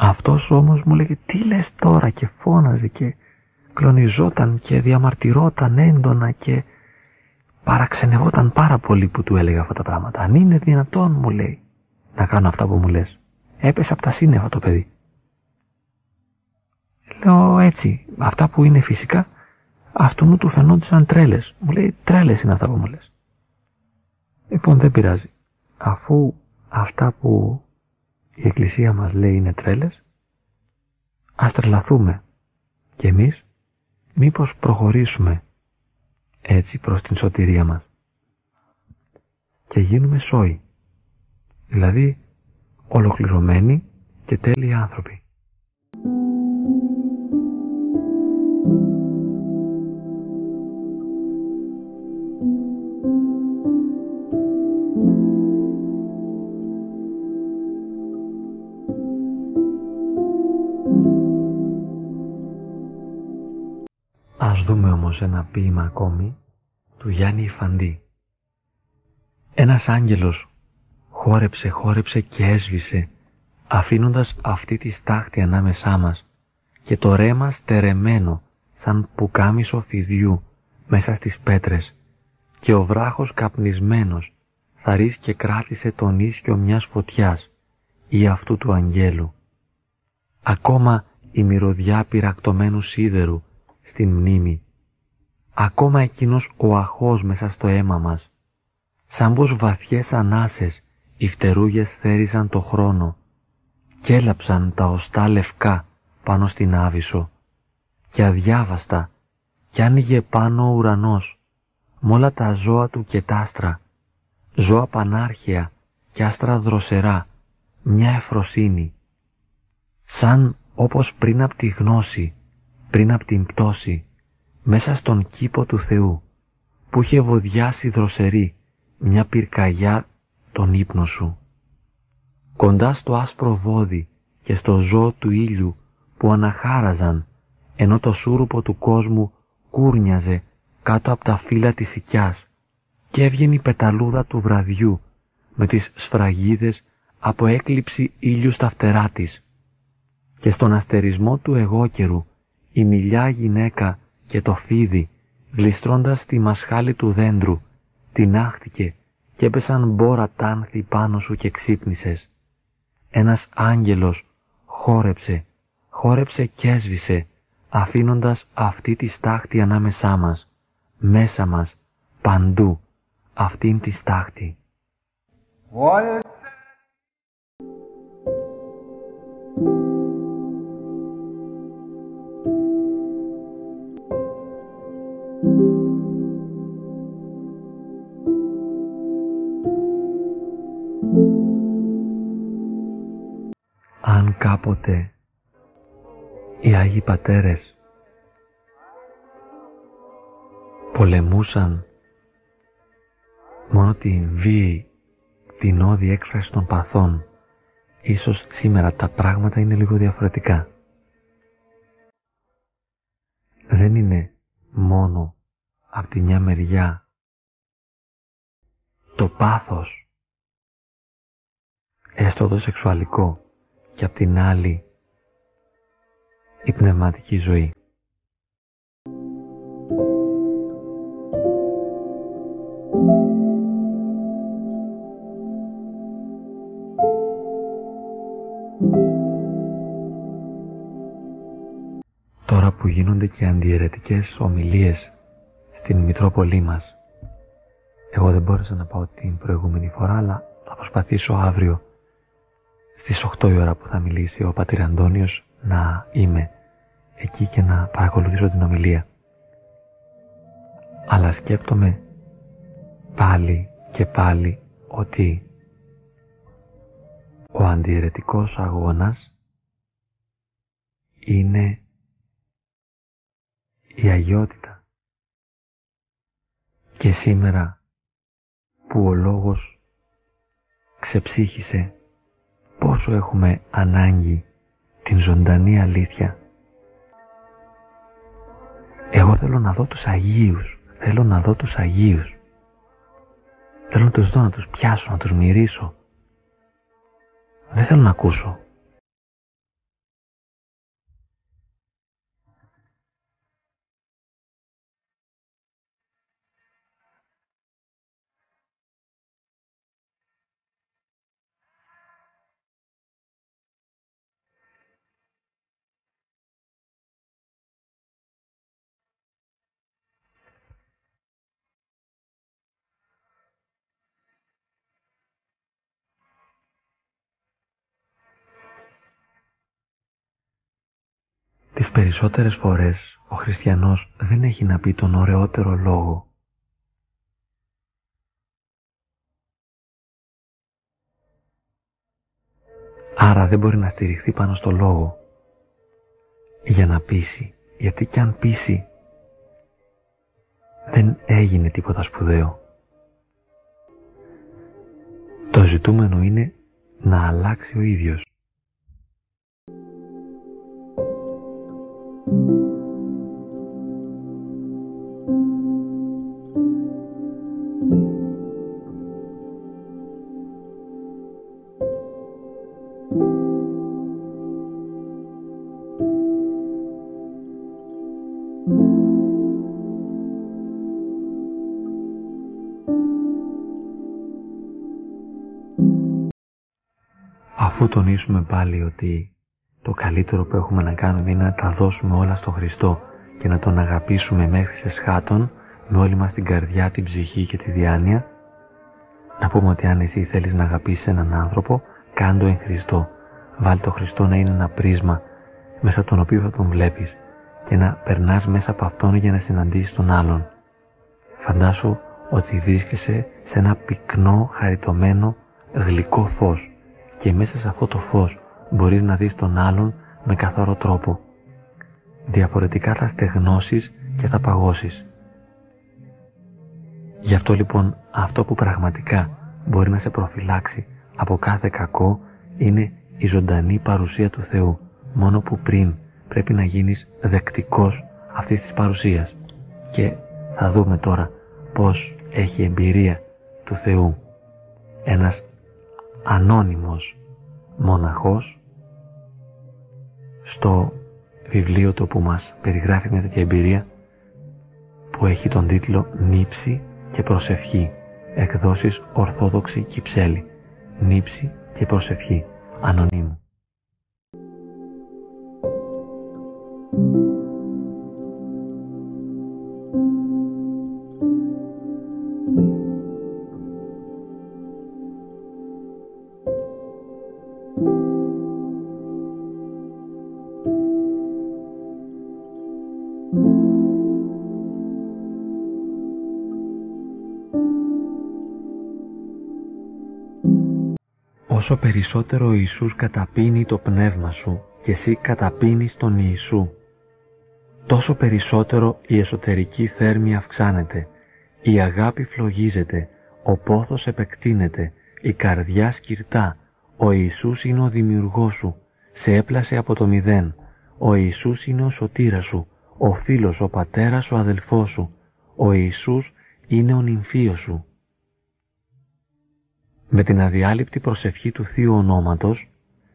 Αυτός όμως μου λέγε τι λες τώρα και φώναζε και κλονιζόταν και διαμαρτυρόταν έντονα και παραξενευόταν πάρα πολύ που του έλεγα αυτά τα πράγματα. Αν είναι δυνατόν μου λέει να κάνω αυτά που μου λες. Έπεσε από τα σύννεφα το παιδί. Λέω έτσι, αυτά που είναι φυσικά, αυτού μου του φαινόντουσαν τρέλες. Μου λέει τρέλες είναι αυτά που μου λες. Λοιπόν δεν πειράζει. Αφού αυτά που η Εκκλησία μας λέει είναι τρέλες, ας τρελαθούμε και εμείς. Μήπως προχωρήσουμε έτσι προς την σωτηρία μας. Και γίνουμε σόοι, δηλαδή ολοκληρωμένοι και τέλειοι άνθρωποι. Δούμε όμως ένα ποίημα ακόμη του Γιάννη Ιφαντή. Ένας άγγελος χόρεψε, χόρεψε και έσβησε, αφήνοντας αυτή τη στάχτη ανάμεσά μας και το ρέμα στερεμένο σαν πουκάμισο φιδιού μέσα στις πέτρες και ο βράχος καπνισμένος θαρείς και κράτησε τον ίσκιο μιας φωτιάς ή αυτού του αγγέλου. Ακόμα η μυρωδιά πυρακτωμένου σίδερου στην μνήμη. Ακόμα εκείνος ο αχός μέσα στο αίμα μας. Σαν πως βαθιές ανάσες οι φτερούγες θέριζαν το χρόνο και έλαψαν τα οστά λευκά πάνω στην άβυσο. Και αδιάβαστα κι άνοιγε πάνω ο ουρανός μ' όλα τα ζώα του και τ' άστρα, ζώα πανάρχια και άστρα δροσερά, μια εφροσύνη, σαν όπως πριν απ' τη γνώση πριν από την πτώση, μέσα στον κήπο του Θεού, που είχε βοδιάσει δροσερή μια πυρκαγιά τον ύπνο σου. Κοντά στο άσπρο βόδι και στο ζώο του ήλιου που αναχάραζαν, ενώ το σούρουπο του κόσμου κούρνιαζε κάτω από τα φύλλα της οικιάς και έβγαινε η πεταλούδα του βραδιού με τις σφραγίδες από έκλειψη ήλιου στα φτερά της και στον αστερισμό του εγώκερου η μιλιά γυναίκα και το φίδι, γλιστρώντας τη μασχάλη του δέντρου, την άχτηκε και έπεσαν μπόρα τάνθη πάνω σου και ξύπνησες. Ένας άγγελος χόρεψε, χόρεψε και έσβησε, αφήνοντας αυτή τη στάχτη ανάμεσά μας, μέσα μας, παντού, αυτήν τη στάχτη. thank Οι Άγιοι Πατέρες πολεμούσαν μόνο την βίαιη, την όδη έκφραση των παθών. Ίσως σήμερα τα πράγματα είναι λίγο διαφορετικά. Δεν είναι μόνο από τη μια μεριά το πάθος έστω το σεξουαλικό και από την άλλη η πνευματική ζωή. Τώρα που γίνονται και αντιαιρετικές ομιλίες στην Μητρόπολή μας, εγώ δεν μπόρεσα να πάω την προηγούμενη φορά, αλλά θα προσπαθήσω αύριο στις 8 η ώρα που θα μιλήσει ο Πατήρ Αντώνιος να είμαι εκεί και να παρακολουθήσω την ομιλία. Αλλά σκέφτομαι πάλι και πάλι ότι ο αντιαιρετικός αγώνας είναι η αγιότητα. Και σήμερα που ο λόγος ξεψύχησε πόσο έχουμε ανάγκη την ζωντανή αλήθεια. Εγώ θέλω να δω τους Αγίους, θέλω να δω τους Αγίους. Θέλω να τους δω, να τους πιάσω, να τους μυρίσω. Δεν θέλω να ακούσω περισσότερες φορές ο χριστιανός δεν έχει να πει τον ωραιότερο λόγο. Άρα δεν μπορεί να στηριχθεί πάνω στο λόγο για να πείσει. Γιατί κι αν πείσει δεν έγινε τίποτα σπουδαίο. Το ζητούμενο είναι να αλλάξει ο ίδιος. Αφού τονίσουμε πάλι ότι το καλύτερο που έχουμε να κάνουμε είναι να τα δώσουμε όλα στο Χριστό και να Τον αγαπήσουμε μέχρι σε σχάτων με όλη μας την καρδιά, την ψυχή και τη διάνοια, να πούμε ότι αν εσύ θέλεις να αγαπήσεις έναν άνθρωπο, κάντο εν Χριστό. Βάλει το Χριστό να είναι ένα πρίσμα μέσα από τον οποίο θα τον βλέπεις και να περνάς μέσα από αυτόν για να συναντήσεις τον άλλον. Φαντάσου ότι βρίσκεσαι σε ένα πυκνό, χαριτωμένο, γλυκό φως και μέσα σε αυτό το φως μπορείς να δεις τον άλλον με καθαρό τρόπο. Διαφορετικά θα στεγνώσεις και θα παγώσεις. Γι' αυτό λοιπόν αυτό που πραγματικά μπορεί να σε προφυλάξει από κάθε κακό είναι η ζωντανή παρουσία του Θεού, μόνο που πριν πρέπει να γίνεις δεκτικός αυτής της παρουσίας. Και θα δούμε τώρα πώς έχει εμπειρία του Θεού ένας ανώνυμος μοναχός στο βιβλίο το που μας περιγράφει μια τέτοια εμπειρία που έχει τον τίτλο «Νύψη και προσευχή» εκδόσεις Ορθόδοξη Κυψέλη. «Νύψη και προσευχή» ανωνύμου. Περισσότερο ο Ιησούς καταπίνει το πνεύμα σου και εσύ καταπίνεις τον Ιησού. Τόσο περισσότερο η εσωτερική θέρμη αυξάνεται, η αγάπη φλογίζεται, ο πόθος επεκτείνεται, η καρδιά σκυρτά, ο Ιησούς είναι ο δημιουργός σου, σε έπλασε από το μηδέν, ο Ιησούς είναι ο σωτήρας σου, ο φίλος, ο πατέρας, ο αδελφός σου, ο Ιησούς είναι ο νυμφίος σου. Με την αδιάλειπτη προσευχή του Θείου Ονόματος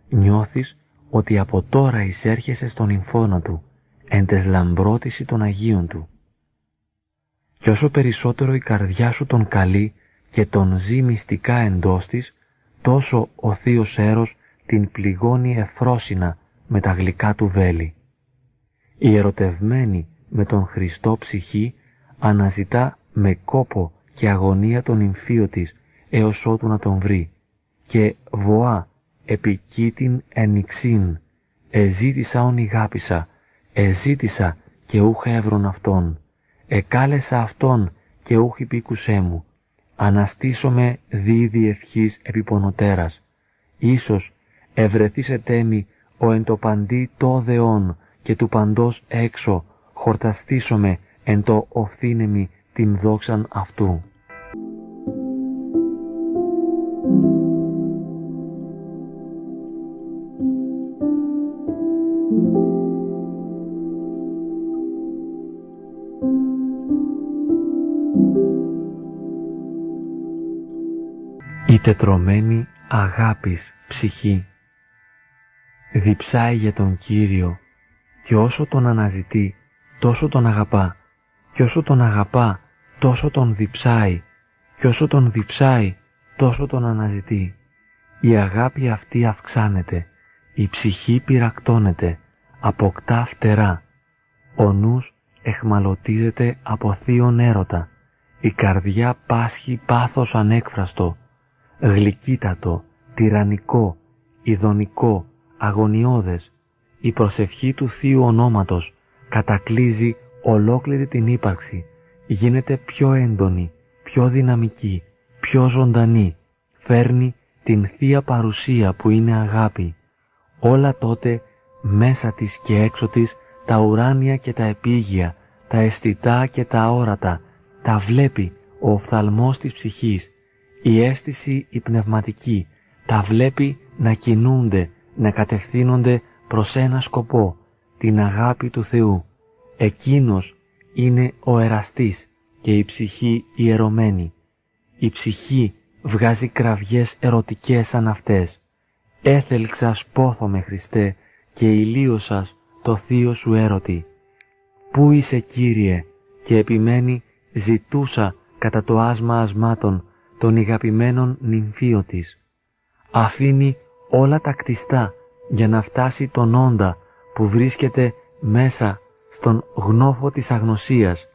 νιώθεις ότι από τώρα εισέρχεσαι στον νυμφώνα Του, εν τες λαμπρότηση των Αγίων Του. Κι όσο περισσότερο η καρδιά σου τον καλεί και τον ζει μυστικά εντός της, τόσο ο Θείος Έρος την πληγώνει εφρόσινα με τα γλυκά του βέλη. Η ερωτευμένη με τον Χριστό ψυχή αναζητά με κόπο και αγωνία τον νυμφίο της έως ότου να τον βρει. Και βοά επί κήτην ενιξήν εζήτησα ον ηγάπησα εζήτησα και ούχα εύρων αυτόν. Εκάλεσα αυτόν και ούχ υπήκουσέ μου. Αναστήσομαι δίδι ευχής επιπονοτέρας ίσως ευρεθήσετε μη ο εν το παντί το δεόν και του παντός έξω χορταστήσομαι εν το οφθήνεμι την δόξαν αυτού. Τετρωμένη αγάπης ψυχή. Διψάει για τον Κύριο και όσο τον αναζητεί τόσο τον αγαπά. Και όσο τον αγαπά τόσο τον διψάει. Και όσο τον διψάει τόσο τον αναζητεί. Η αγάπη αυτή αυξάνεται, η ψυχή πυρακτώνεται, αποκτά φτερά. Ο νους εχμαλωτίζεται από θείον έρωτα, η καρδιά πάσχει πάθος ανέκφραστο, γλυκύτατο, τυραννικό, ειδονικό, αγωνιώδες. Η προσευχή του Θείου Ονόματος κατακλίζει ολόκληρη την ύπαρξη, γίνεται πιο έντονη, πιο δυναμική, πιο ζωντανή, φέρνει την Θεία Παρουσία που είναι αγάπη. Όλα τότε μέσα της και έξω της τα ουράνια και τα επίγεια, τα αισθητά και τα όρατα, τα βλέπει ο οφθαλμός της ψυχής, η αίσθηση η πνευματική, τα βλέπει να κινούνται, να κατευθύνονται προς ένα σκοπό, την αγάπη του Θεού. Εκείνος είναι ο εραστής και η ψυχή ιερωμένη. Η ψυχή βγάζει κραυγές ερωτικές σαν αυτές. Έθελξα με Χριστέ και ηλίωσας το θείο σου έρωτη. Πού είσαι Κύριε και επιμένει ζητούσα κατά το άσμα ασμάτων των ηγαπημένων νυμφίο της. Αφήνει όλα τα κτιστά για να φτάσει τον όντα που βρίσκεται μέσα στον γνώφο της αγνωσίας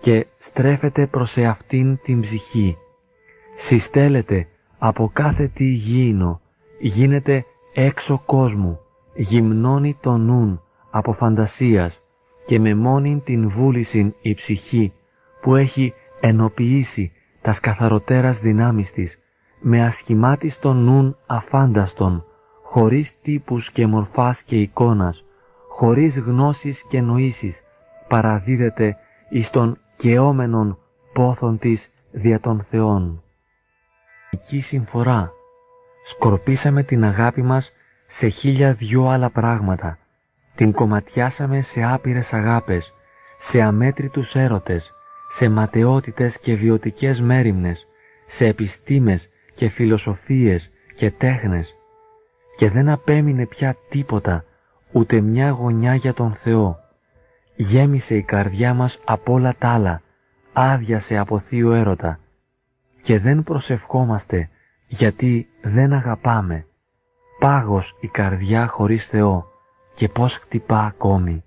και στρέφεται προς εαυτήν την ψυχή. Συστέλλεται από κάθε τι γήινο, γίνεται έξω κόσμου, γυμνώνει το νουν από φαντασίας και με μόνη την βούλησιν η ψυχή που έχει ενοποιήσει τας σκαθαροτέρας δυνάμεις της, με ασχημάτιστον νουν αφάνταστον, χωρίς τύπους και μορφάς και εικόνας, χωρίς γνώσεις και νοήσεις, παραδίδεται εις των καιόμενων πόθων της δια των Θεών. Εκεί συμφορά, σκορπίσαμε την αγάπη μας σε χίλια δυο άλλα πράγματα, την κομματιάσαμε σε άπειρες αγάπες, σε αμέτρητους έρωτες, σε ματαιότητες και βιωτικές μέρημνες, σε επιστήμες και φιλοσοφίες και τέχνες και δεν απέμεινε πια τίποτα, ούτε μια γωνιά για τον Θεό. Γέμισε η καρδιά μας από όλα τα άλλα, άδειασε από θείο έρωτα και δεν προσευχόμαστε γιατί δεν αγαπάμε. Πάγος η καρδιά χωρίς Θεό και πώς χτυπά ακόμη.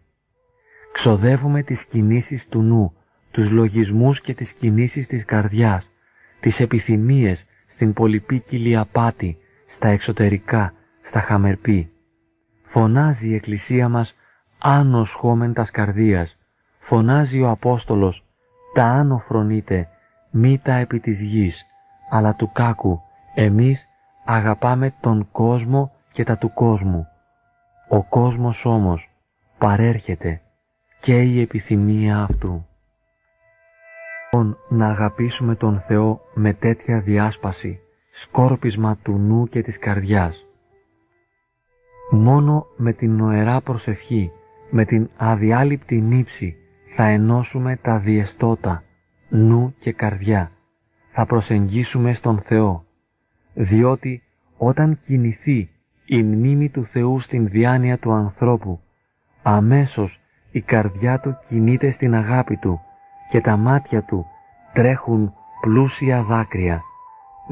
Ξοδεύουμε τις κινήσεις του νου, τους λογισμούς και τις κινήσεις της καρδιάς, τις επιθυμίες στην πολυπίκυλη απάτη, στα εξωτερικά, στα χαμερπή. Φωνάζει η Εκκλησία μας άνω σχόμεν τας καρδίας. Φωνάζει ο Απόστολος τα άνω φρονείτε, μη τα επί της γης, αλλά του κάκου. Εμείς αγαπάμε τον κόσμο και τα του κόσμου. Ο κόσμος όμως παρέρχεται και η επιθυμία αυτού. Λοιπόν, να αγαπήσουμε τον Θεό με τέτοια διάσπαση, σκόρπισμα του νου και της καρδιάς. Μόνο με την νοερά προσευχή, με την αδιάλειπτη νύψη, θα ενώσουμε τα διεστώτα, νου και καρδιά. Θα προσεγγίσουμε στον Θεό, διότι όταν κινηθεί η μνήμη του Θεού στην διάνοια του ανθρώπου, αμέσως η καρδιά του κινείται στην αγάπη του και τα μάτια του τρέχουν πλούσια δάκρυα,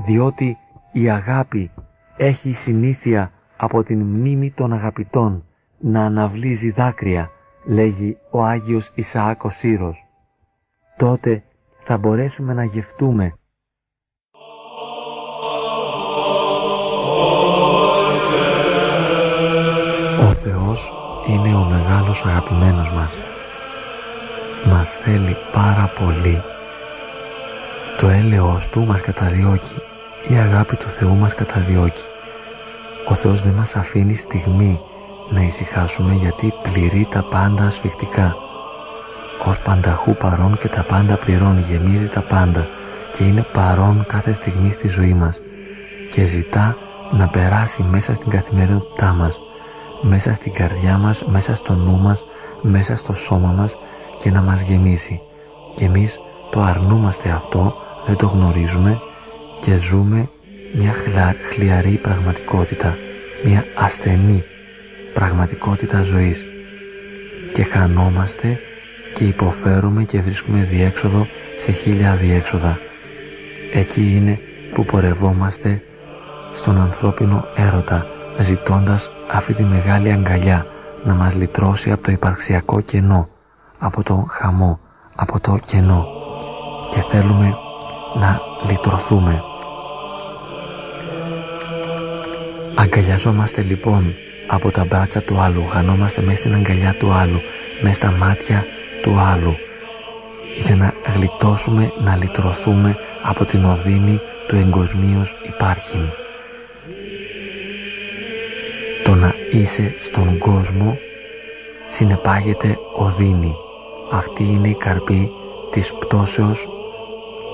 διότι η αγάπη έχει συνήθεια από την μνήμη των αγαπητών να αναβλύζει δάκρυα, λέγει ο Άγιος Ισαάκος Σύρος. Τότε θα μπορέσουμε να γευτούμε Ο Θεός είναι ο μεγάλος αγαπημένος μας. Μας θέλει πάρα πολύ. Το έλεος Του μας καταδιώκει. Η αγάπη του Θεού μας καταδιώκει. Ο Θεός δεν μας αφήνει στιγμή να ησυχάσουμε γιατί πληρεί τα πάντα ασφιχτικά. Ως πανταχού παρόν και τα πάντα πληρώνει, γεμίζει τα πάντα και είναι παρόν κάθε στιγμή στη ζωή μας και ζητά να περάσει μέσα στην καθημερινότητά μας, μέσα στην καρδιά μας, μέσα στο νου μας, μέσα στο σώμα μας και να μας γεμίσει. Και εμείς το αρνούμαστε αυτό, δεν το γνωρίζουμε και ζούμε μια χλιαρή πραγματικότητα, μια ασθενή πραγματικότητα ζωής και χανόμαστε και υποφέρουμε και βρίσκουμε διέξοδο σε χίλια διέξοδα. Εκεί είναι που πορευόμαστε στον ανθρώπινο έρωτα ζητώντας αυτή τη μεγάλη αγκαλιά να μας λυτρώσει από το υπαρξιακό κενό, από το χαμό, από το κενό και θέλουμε να λυτρωθούμε. Αγκαλιαζόμαστε λοιπόν από τα μπράτσα του άλλου, χανόμαστε μέσα στην αγκαλιά του άλλου, μέσα στα μάτια του άλλου, για να γλιτώσουμε, να λυτρωθούμε από την οδύνη του εγκοσμίως υπάρχειν. Το να είσαι στον κόσμο συνεπάγεται οδύνη. Αυτή είναι η καρπή της πτώσεως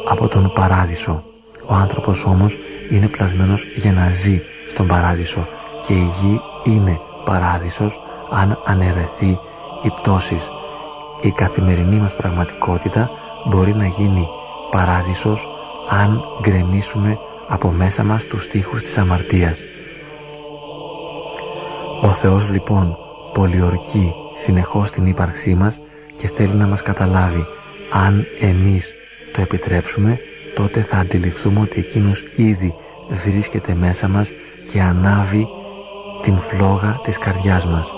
από τον παράδεισο. Ο άνθρωπος όμως είναι πλασμένος για να ζει στον παράδεισο και η γη είναι παράδεισος αν αναιρεθεί η πτώσης. Η καθημερινή μας πραγματικότητα μπορεί να γίνει παράδεισος αν γκρεμίσουμε από μέσα μας τους τείχους της αμαρτίας. Ο Θεός λοιπόν πολιορκεί συνεχώς την ύπαρξή μας και θέλει να μας καταλάβει. Αν εμείς το επιτρέψουμε, τότε θα αντιληφθούμε ότι Εκείνος ήδη βρίσκεται μέσα μας και ανάβει την φλόγα της καρδιάς μας.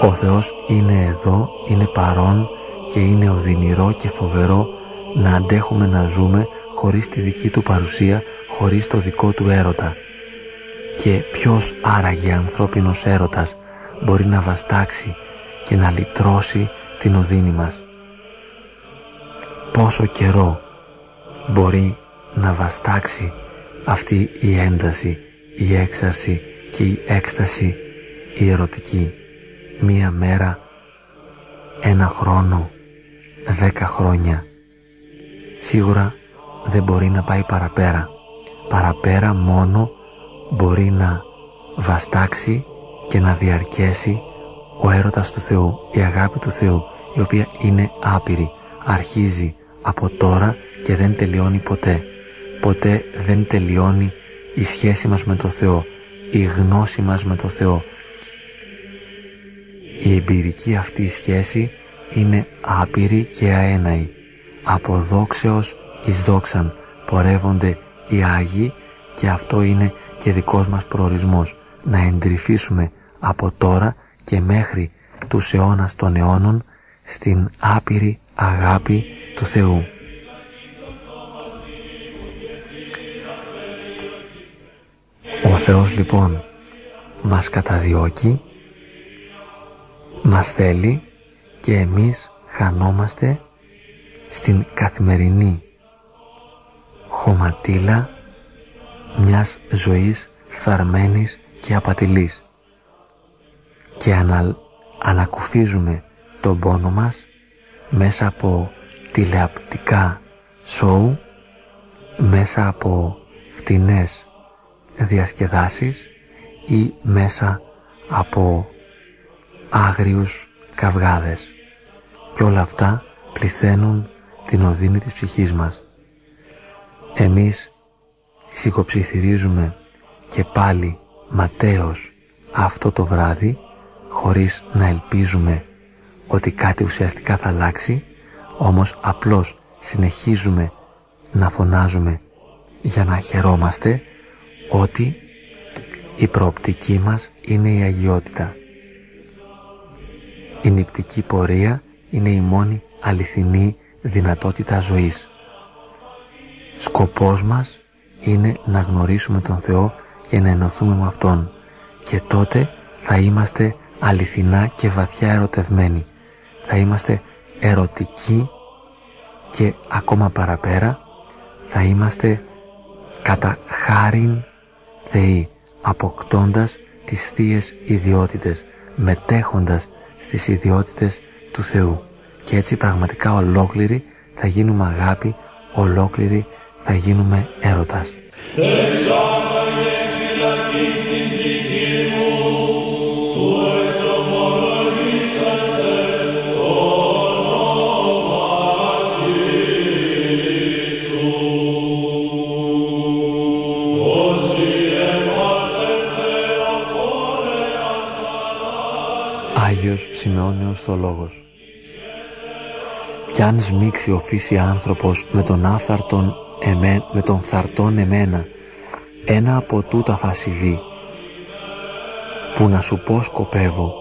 Ο Θεός είναι εδώ, είναι παρόν και είναι οδυνηρό και φοβερό να αντέχουμε να ζούμε χωρίς τη δική του παρουσία, χωρίς το δικό του έρωτα. Και ποιος άραγε ανθρώπινος έρωτας μπορεί να βαστάξει και να λυτρώσει την οδύνη μας. Πόσο καιρό μπορεί να βαστάξει αυτή η ένταση, η έξαρση και η έκσταση η ερωτική; Μία μέρα, ένα χρόνο, δέκα χρόνια. Σίγουρα δεν μπορεί να πάει παραπέρα. Παραπέρα μόνο μπορεί να βαστάξει και να διαρκέσει ο έρωτας του Θεού, η αγάπη του Θεού, η οποία είναι άπειρη, αρχίζει από τώρα και δεν τελειώνει ποτέ. Ποτέ δεν τελειώνει η σχέση μας με το Θεό, η γνώση μας με το Θεό. Η εμπειρική αυτή σχέση είναι άπειρη και αέναη. Από δόξεως εις δόξαν πορεύονται οι Άγιοι και αυτό είναι και δικός μας προορισμός να εντρυφήσουμε από τώρα και μέχρι τους αιώνας των αιώνων στην άπειρη αγάπη του Θεού. Ο Θεός λοιπόν μας καταδιώκει, μας θέλει και εμείς χανόμαστε στην καθημερινή χωματίλα μιας ζωής θαρμένης και απατηλής. Και ανα, ανακουφίζουμε τον πόνο μας μέσα από τηλεαπτικά σοου, μέσα από φτηνές διασκεδάσεις ή μέσα από άγριους καυγάδες. Και όλα αυτά πληθαίνουν την οδύνη της ψυχής μας. Εμείς σιγοψιθυρίζουμε και πάλι ματέως αυτό το βράδυ χωρίς να ελπίζουμε ότι κάτι ουσιαστικά θα αλλάξει όμως απλώς συνεχίζουμε να φωνάζουμε για να χαιρόμαστε ότι η προοπτική μας είναι η αγιότητα. Η νηπτική πορεία είναι η μόνη αληθινή δυνατότητα ζωής. Σκοπός μας είναι να γνωρίσουμε τον Θεό και να ενωθούμε με Αυτόν και τότε θα είμαστε αληθινά και βαθιά ερωτευμένοι. Θα είμαστε ερωτικοί και ακόμα παραπέρα θα είμαστε κατά χάριν Θεοί αποκτώντας τις θείες ιδιότητες μετέχοντας στις ιδιότητες του Θεού και έτσι πραγματικά ολόκληροι θα γίνουμε αγάπη ολόκληροι θα γίνουμε έρωτας. Άγιος Σημεώνιος Θολόγος Κι αν σμίξει ο φύση άνθρωπος με τον άφθαρτον εμέ, με τον θαρτόν εμένα ένα από τούτα θα συμβεί. Που να σου πω σκοπεύω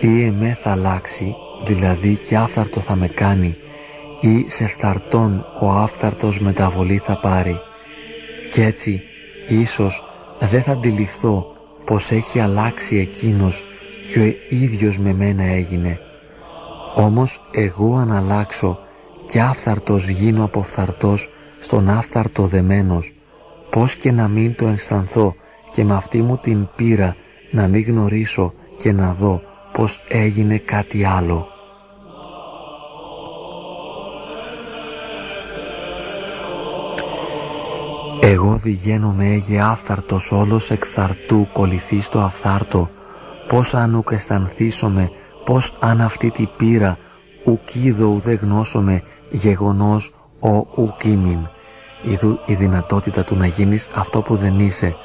ή εμέ θα αλλάξει δηλαδή και άφθαρτο θα με κάνει ή σε φθαρτόν ο άφθαρτος μεταβολή θα πάρει. Κι έτσι ίσως δεν θα αντιληφθώ πως έχει αλλάξει εκείνος και ο ίδιος με μένα έγινε όμως εγώ αν αλλάξω και άφθαρτος γίνω από φθαρτός στον άφθαρτο δεμένος, πώς και να μην το αισθανθώ και με αυτή μου την πείρα να μην γνωρίσω και να δω πως έγινε κάτι άλλο. Εγώ διγαίνομαι έγε άφθαρτος όλος εκ φθαρτού κολληθεί στο αφθάρτο, πώς αν ουκ αισθανθήσομαι, πώς αν αυτή τη πείρα ουκ είδω ουδέ γνώσομαι γεγονός ο ουκίμιν. Ιδού η δυνατότητα του να γίνεις αυτό που δεν είσαι,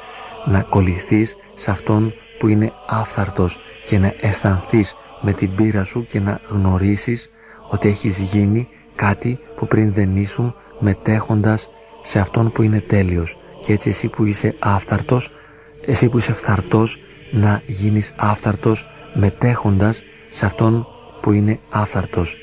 να κολληθείς σε αυτόν που είναι άφθαρτος και να αισθανθείς με την πείρα σου και να γνωρίσεις ότι έχεις γίνει κάτι που πριν δεν ήσουν μετέχοντας σε αυτόν που είναι τέλειος και έτσι εσύ που είσαι άφθαρτος, εσύ που είσαι φθαρτός να γίνεις άφθαρτος μετέχοντας σε αυτόν που είναι άφθαρτος.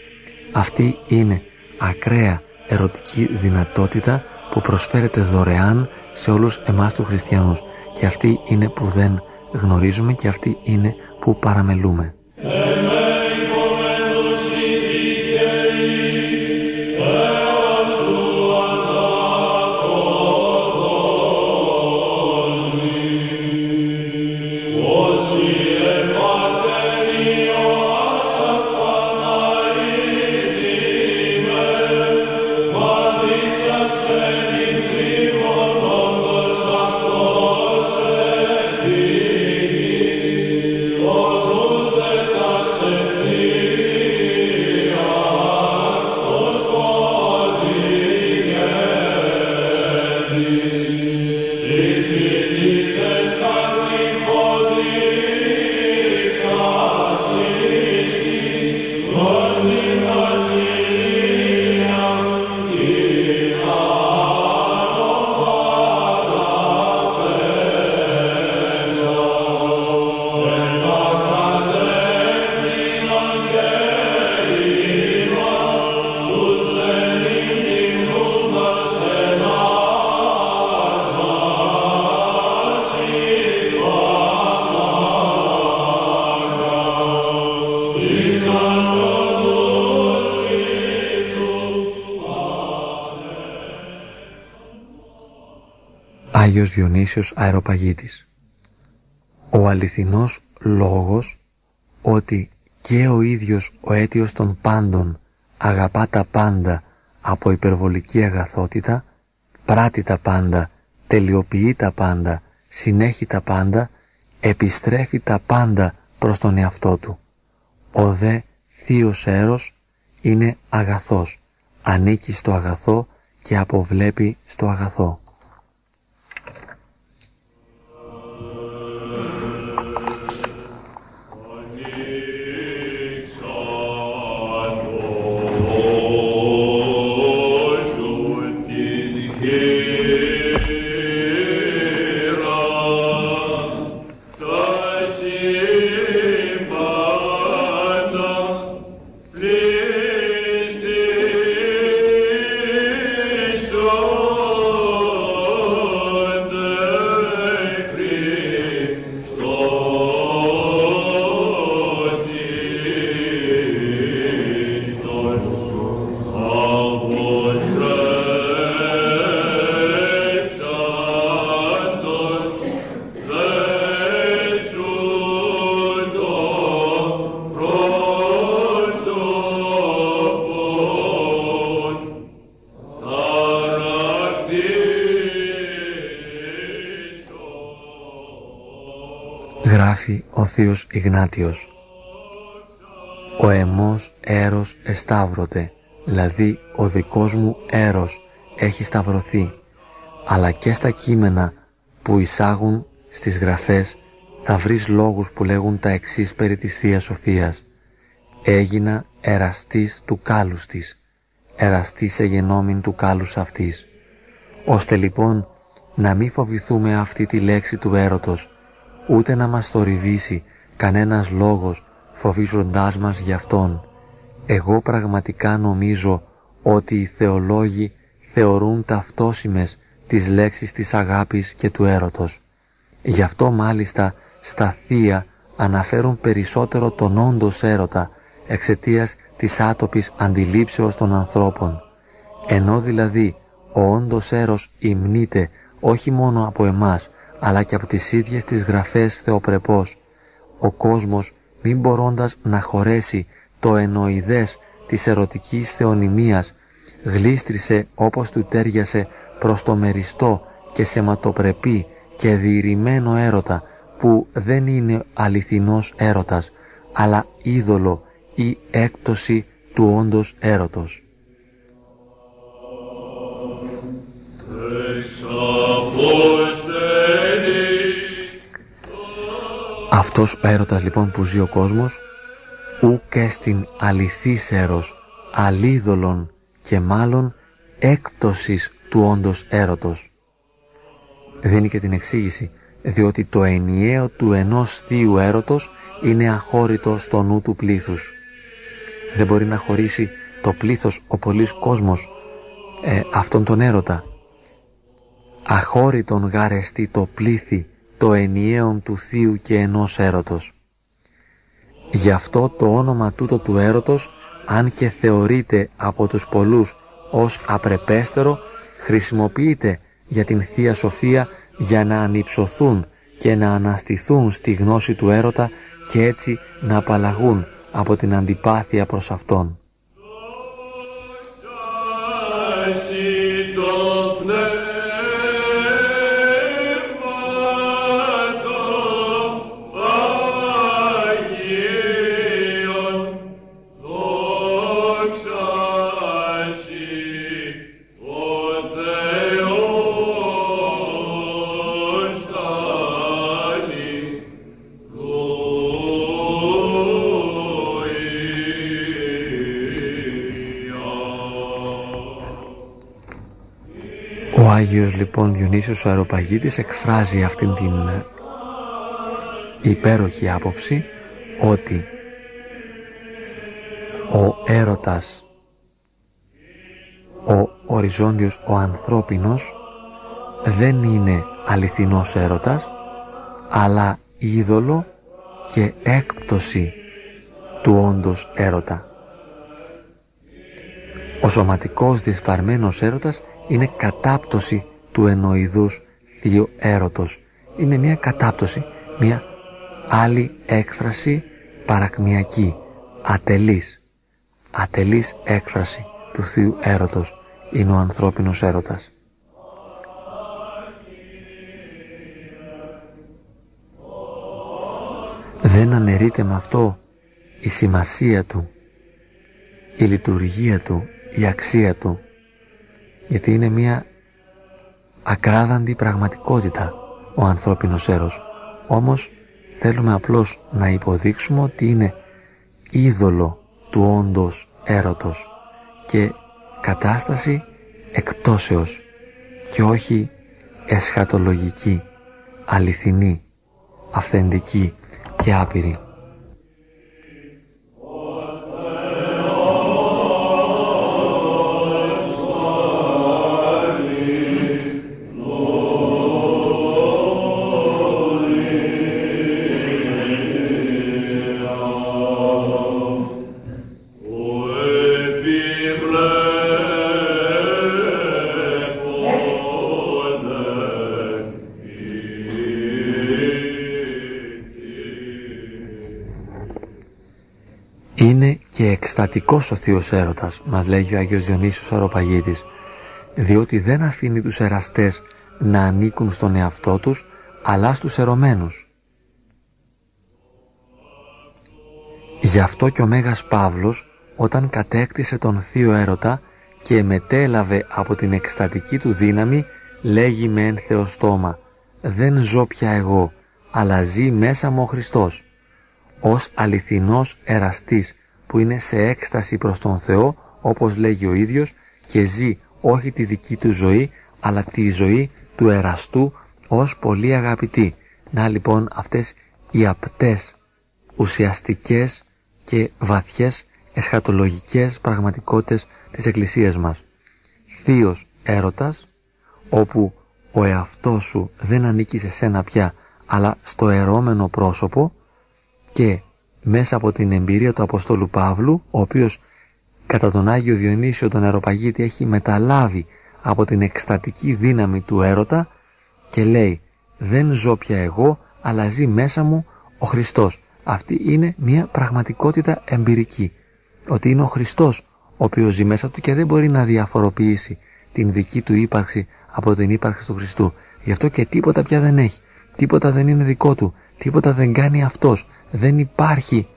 Αυτή είναι ακραία ερωτική δυνατότητα που προσφέρεται δωρεάν σε όλους εμάς τους χριστιανούς και αυτή είναι που δεν γνωρίζουμε και αυτή είναι που παραμελούμε. Άγιος Διονύσιος Αεροπαγίτης Ο αληθινός λόγος ότι και ο ίδιος ο αίτιος των πάντων αγαπά τα πάντα από υπερβολική αγαθότητα, πράττει τα πάντα, τελειοποιεί τα πάντα, συνέχει τα πάντα, επιστρέφει τα πάντα προς τον εαυτό του. Ο δε θείος έρος είναι αγαθός, ανήκει στο αγαθό και αποβλέπει στο αγαθό. Θείος Ιγνάτιος «Ο εμός έρος εσταύρωτε, δηλαδή ο δικός μου έρος έχει σταυρωθεί, αλλά και στα κείμενα που εισάγουν στις γραφές θα βρεις λόγους που λέγουν τα εξής περί της Θείας Σοφίας. Έγινα εραστής του κάλους της, εραστής εγενόμην του κάλους αυτής. Ώστε λοιπόν να μην φοβηθούμε αυτή τη λέξη του έρωτος, ούτε να μας θορυβήσει κανένας λόγος φοβίζοντάς μας γι' Αυτόν. Εγώ πραγματικά νομίζω ότι οι θεολόγοι θεωρούν ταυτόσιμες τις λέξεις της αγάπης και του έρωτος. Γι' αυτό μάλιστα στα θεία αναφέρουν περισσότερο τον όντως έρωτα εξαιτίας της άτοπης αντιλήψεως των ανθρώπων. Ενώ δηλαδή ο όντως έρος υμνείται όχι μόνο από εμάς αλλά και από τις ίδιες τις γραφές θεοπρεπώς. Ο κόσμος μην μπορώντας να χωρέσει το εννοηδές της ερωτικής θεονημίας γλίστρισε όπως του τέριασε προς το μεριστό και σεματοπρεπή και διηρημένο έρωτα που δεν είναι αληθινός έρωτας αλλά είδωλο ή έκπτωση του όντως έρωτος. Αυτός ο έρωτας λοιπόν που ζει ο κόσμος ου και στην αληθής έρος, αλίδωλον και μάλλον έκπτωσης του όντως έρωτος. Δίνει και την εξήγηση, διότι το ενιαίο του ενός θείου έρωτος είναι αχώρητο στο νου του πλήθους. Δεν μπορεί να χωρίσει το πλήθος ο πολλής κόσμος ε, αυτόν τον έρωτα. Αχώρητον γάρεστη το πλήθη το ενιαίον του θείου και ενός έρωτος. Γι' αυτό το όνομα τούτο του έρωτος, αν και θεωρείται από τους πολλούς ως απρεπέστερο, χρησιμοποιείται για την Θεία Σοφία για να ανυψωθούν και να αναστηθούν στη γνώση του έρωτα και έτσι να απαλλαγούν από την αντιπάθεια προς Αυτόν. Άγιος λοιπόν Διονύσιος ο Αεροπαγίτης εκφράζει αυτήν την ε, υπέροχη άποψη ότι ο έρωτας, ο οριζόντιος, ο ανθρώπινος δεν είναι αληθινός έρωτας αλλά είδωλο και έκπτωση του όντως έρωτα. Ο σωματικός δυσπαρμένος έρωτας είναι κατάπτωση του εννοηδούς θείου έρωτος. Είναι μια κατάπτωση, μια άλλη έκφραση παρακμιακή, ατελής, ατελής έκφραση του θείου έρωτος είναι ο ανθρώπινος έρωτας. Δεν αναιρείται με αυτό η σημασία του, η λειτουργία του, η αξία του, γιατί είναι μια ακράδαντη πραγματικότητα ο ανθρώπινος έρος. Όμως θέλουμε απλώς να υποδείξουμε ότι είναι είδωλο του όντος έρωτος και κατάσταση εκπτώσεως και όχι εσχατολογική, αληθινή, αυθεντική και άπειρη. Εκστατικός ο Θείος Έρωτας, μας λέγει ο Άγιος Διονύσιος Αροπαγίτης, διότι δεν αφήνει τους εραστές να ανήκουν στον εαυτό τους, αλλά στους ερωμένους. Γι' αυτό και ο Μέγας Παύλος, όταν κατέκτησε τον Θείο Έρωτα και μετέλαβε από την εκστατική του δύναμη, λέγει με εν θεοστόμα «Δεν ζω πια εγώ, αλλά ζει μέσα μου ο Χριστός». Ως αληθινός εραστής που είναι σε έκσταση προς τον Θεό, όπως λέγει ο ίδιος, και ζει όχι τη δική του ζωή, αλλά τη ζωή του εραστού ως πολύ αγαπητή. Να λοιπόν αυτές οι απτές, ουσιαστικές και βαθιές εσχατολογικές πραγματικότητες της Εκκλησίας μας. Θείος έρωτας, όπου ο εαυτός σου δεν ανήκει σε σένα πια, αλλά στο ερώμενο πρόσωπο και μέσα από την εμπειρία του Αποστόλου Παύλου, ο οποίος κατά τον Άγιο Διονύσιο τον Αεροπαγίτη έχει μεταλάβει από την εκστατική δύναμη του έρωτα και λέει «Δεν ζω πια εγώ, αλλά ζει μέσα μου ο Χριστός». Αυτή είναι μια πραγματικότητα εμπειρική, ότι είναι ο Χριστός ο οποίος ζει μέσα του και δεν μπορεί να διαφοροποιήσει την δική του ύπαρξη από την ύπαρξη του Χριστού. Γι' αυτό και τίποτα πια δεν έχει, τίποτα δεν είναι δικό του, τίποτα δεν κάνει αυτός, δεν υπάρχει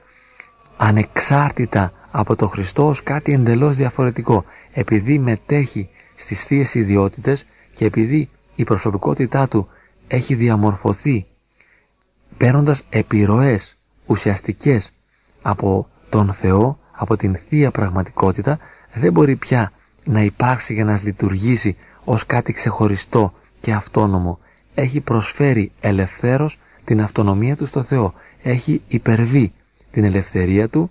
ανεξάρτητα από το Χριστό ως κάτι εντελώς διαφορετικό. Επειδή μετέχει στις θείες ιδιότητες και επειδή η προσωπικότητά του έχει διαμορφωθεί παίρνοντας επιρροές ουσιαστικές από τον Θεό, από την Θεία Πραγματικότητα, δεν μπορεί πια να υπάρξει για να λειτουργήσει ως κάτι ξεχωριστό και αυτόνομο. Έχει προσφέρει ελευθέρως την αυτονομία του στο Θεό έχει υπερβεί την ελευθερία του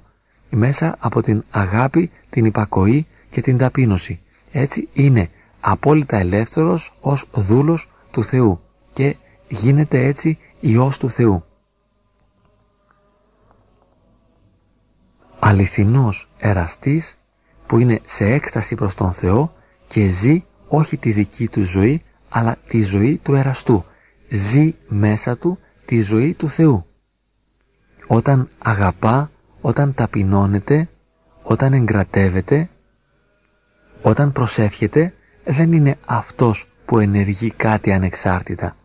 μέσα από την αγάπη, την υπακοή και την ταπείνωση. Έτσι είναι απόλυτα ελεύθερος ως δούλος του Θεού και γίνεται έτσι Υιός του Θεού. Αληθινός εραστής που είναι σε έκσταση προς τον Θεό και ζει όχι τη δική του ζωή αλλά τη ζωή του εραστού. Ζει μέσα του τη ζωή του Θεού όταν αγαπά, όταν ταπεινώνεται, όταν εγκρατεύεται, όταν προσεύχεται, δεν είναι αυτός που ενεργεί κάτι ανεξάρτητα,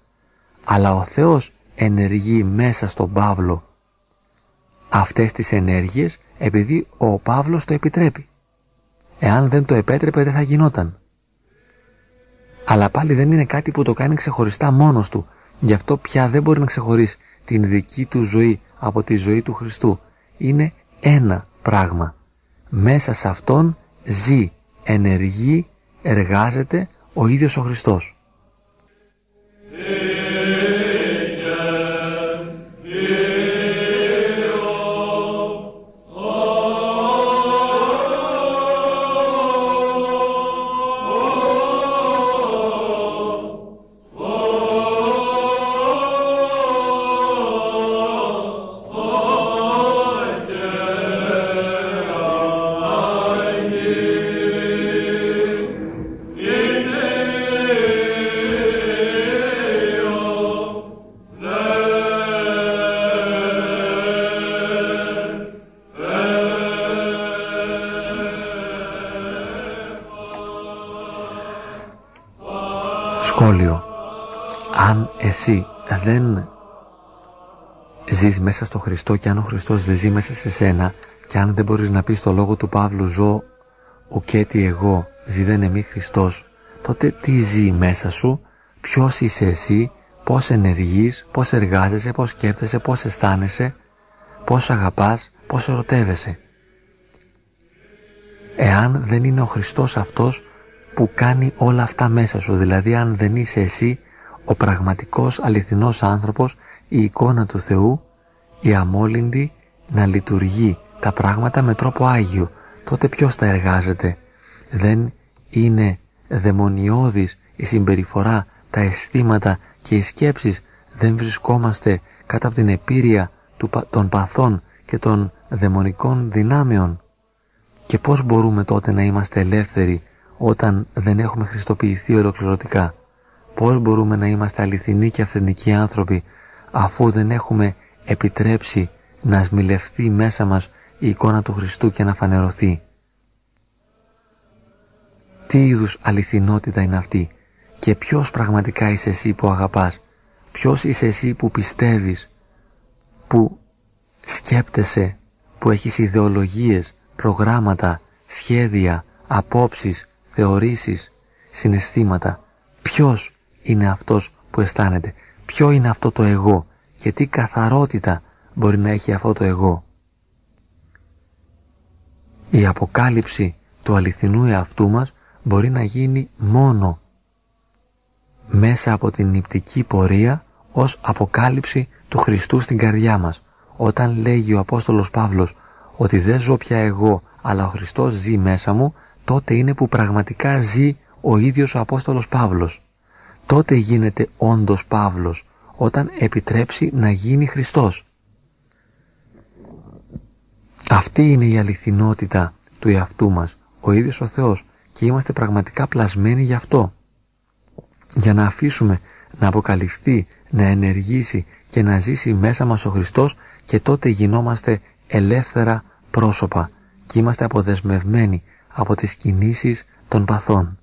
αλλά ο Θεός ενεργεί μέσα στον Παύλο αυτές τις ενέργειες επειδή ο Παύλος το επιτρέπει. Εάν δεν το επέτρεπε δεν θα γινόταν. Αλλά πάλι δεν είναι κάτι που το κάνει ξεχωριστά μόνος του. Γι' αυτό πια δεν μπορεί να ξεχωρίσει την δική του ζωή από τη ζωή του Χριστού. Είναι ένα πράγμα. Μέσα σε αυτόν ζει, ενεργεί, εργάζεται ο ίδιος ο Χριστός. Μέσα στο Χριστό και αν ο Χριστός δεν ζει μέσα σε σένα και αν δεν μπορείς να πεις το λόγο του Παύλου ζω ο τι εγώ ζει δεν εμεί Χριστός τότε τι ζει μέσα σου ποιος είσαι εσύ πώς ενεργείς, πώς εργάζεσαι, πώς σκέφτεσαι, πώς αισθάνεσαι πώς αγαπάς, πώς ερωτεύεσαι. Εάν δεν είναι ο Χριστός αυτός που κάνει όλα αυτά μέσα σου δηλαδή αν δεν είσαι εσύ ο πραγματικός αληθινός άνθρωπος η εικόνα του Θεού η αμόλυντη να λειτουργεί τα πράγματα με τρόπο Άγιο. Τότε ποιος τα εργάζεται; Δεν είναι δαιμονιώδης η συμπεριφορά τα αισθήματα και οι σκέψεις. Δεν βρισκόμαστε κάτω από την επίρρεια των παθών και των δαιμονικών δυνάμεων. Και πώς μπορούμε τότε να είμαστε ελεύθεροι όταν δεν έχουμε χριστοποιηθεί ολοκληρωτικά; Πώς μπορούμε να είμαστε αληθινοί και αυθεντικοί άνθρωποι αφού δεν έχουμε επιτρέψει να σμιλευτεί μέσα μας η εικόνα του Χριστού και να φανερωθεί. Τι είδους αληθινότητα είναι αυτή και ποιος πραγματικά είσαι εσύ που αγαπάς, ποιος είσαι εσύ που πιστεύεις, που σκέπτεσαι, που έχεις ιδεολογίες, προγράμματα, σχέδια, απόψεις, θεωρήσεις, συναισθήματα. Ποιος είναι αυτός που αισθάνεται, ποιο είναι αυτό το εγώ και τι καθαρότητα μπορεί να έχει αυτό το εγώ. Η αποκάλυψη του αληθινού εαυτού μας μπορεί να γίνει μόνο μέσα από την νηπτική πορεία ως αποκάλυψη του Χριστού στην καρδιά μας. Όταν λέγει ο Απόστολος Παύλος ότι δεν ζω πια εγώ αλλά ο Χριστός ζει μέσα μου, τότε είναι που πραγματικά ζει ο ίδιος ο Απόστολος Παύλος. Τότε γίνεται όντως Παύλος, όταν επιτρέψει να γίνει Χριστός. Αυτή είναι η αληθινότητα του εαυτού μας, ο ίδιος ο Θεός και είμαστε πραγματικά πλασμένοι γι' αυτό. Για να αφήσουμε να αποκαλυφθεί, να ενεργήσει και να ζήσει μέσα μας ο Χριστός και τότε γινόμαστε ελεύθερα πρόσωπα και είμαστε αποδεσμευμένοι από τις κινήσεις των παθών.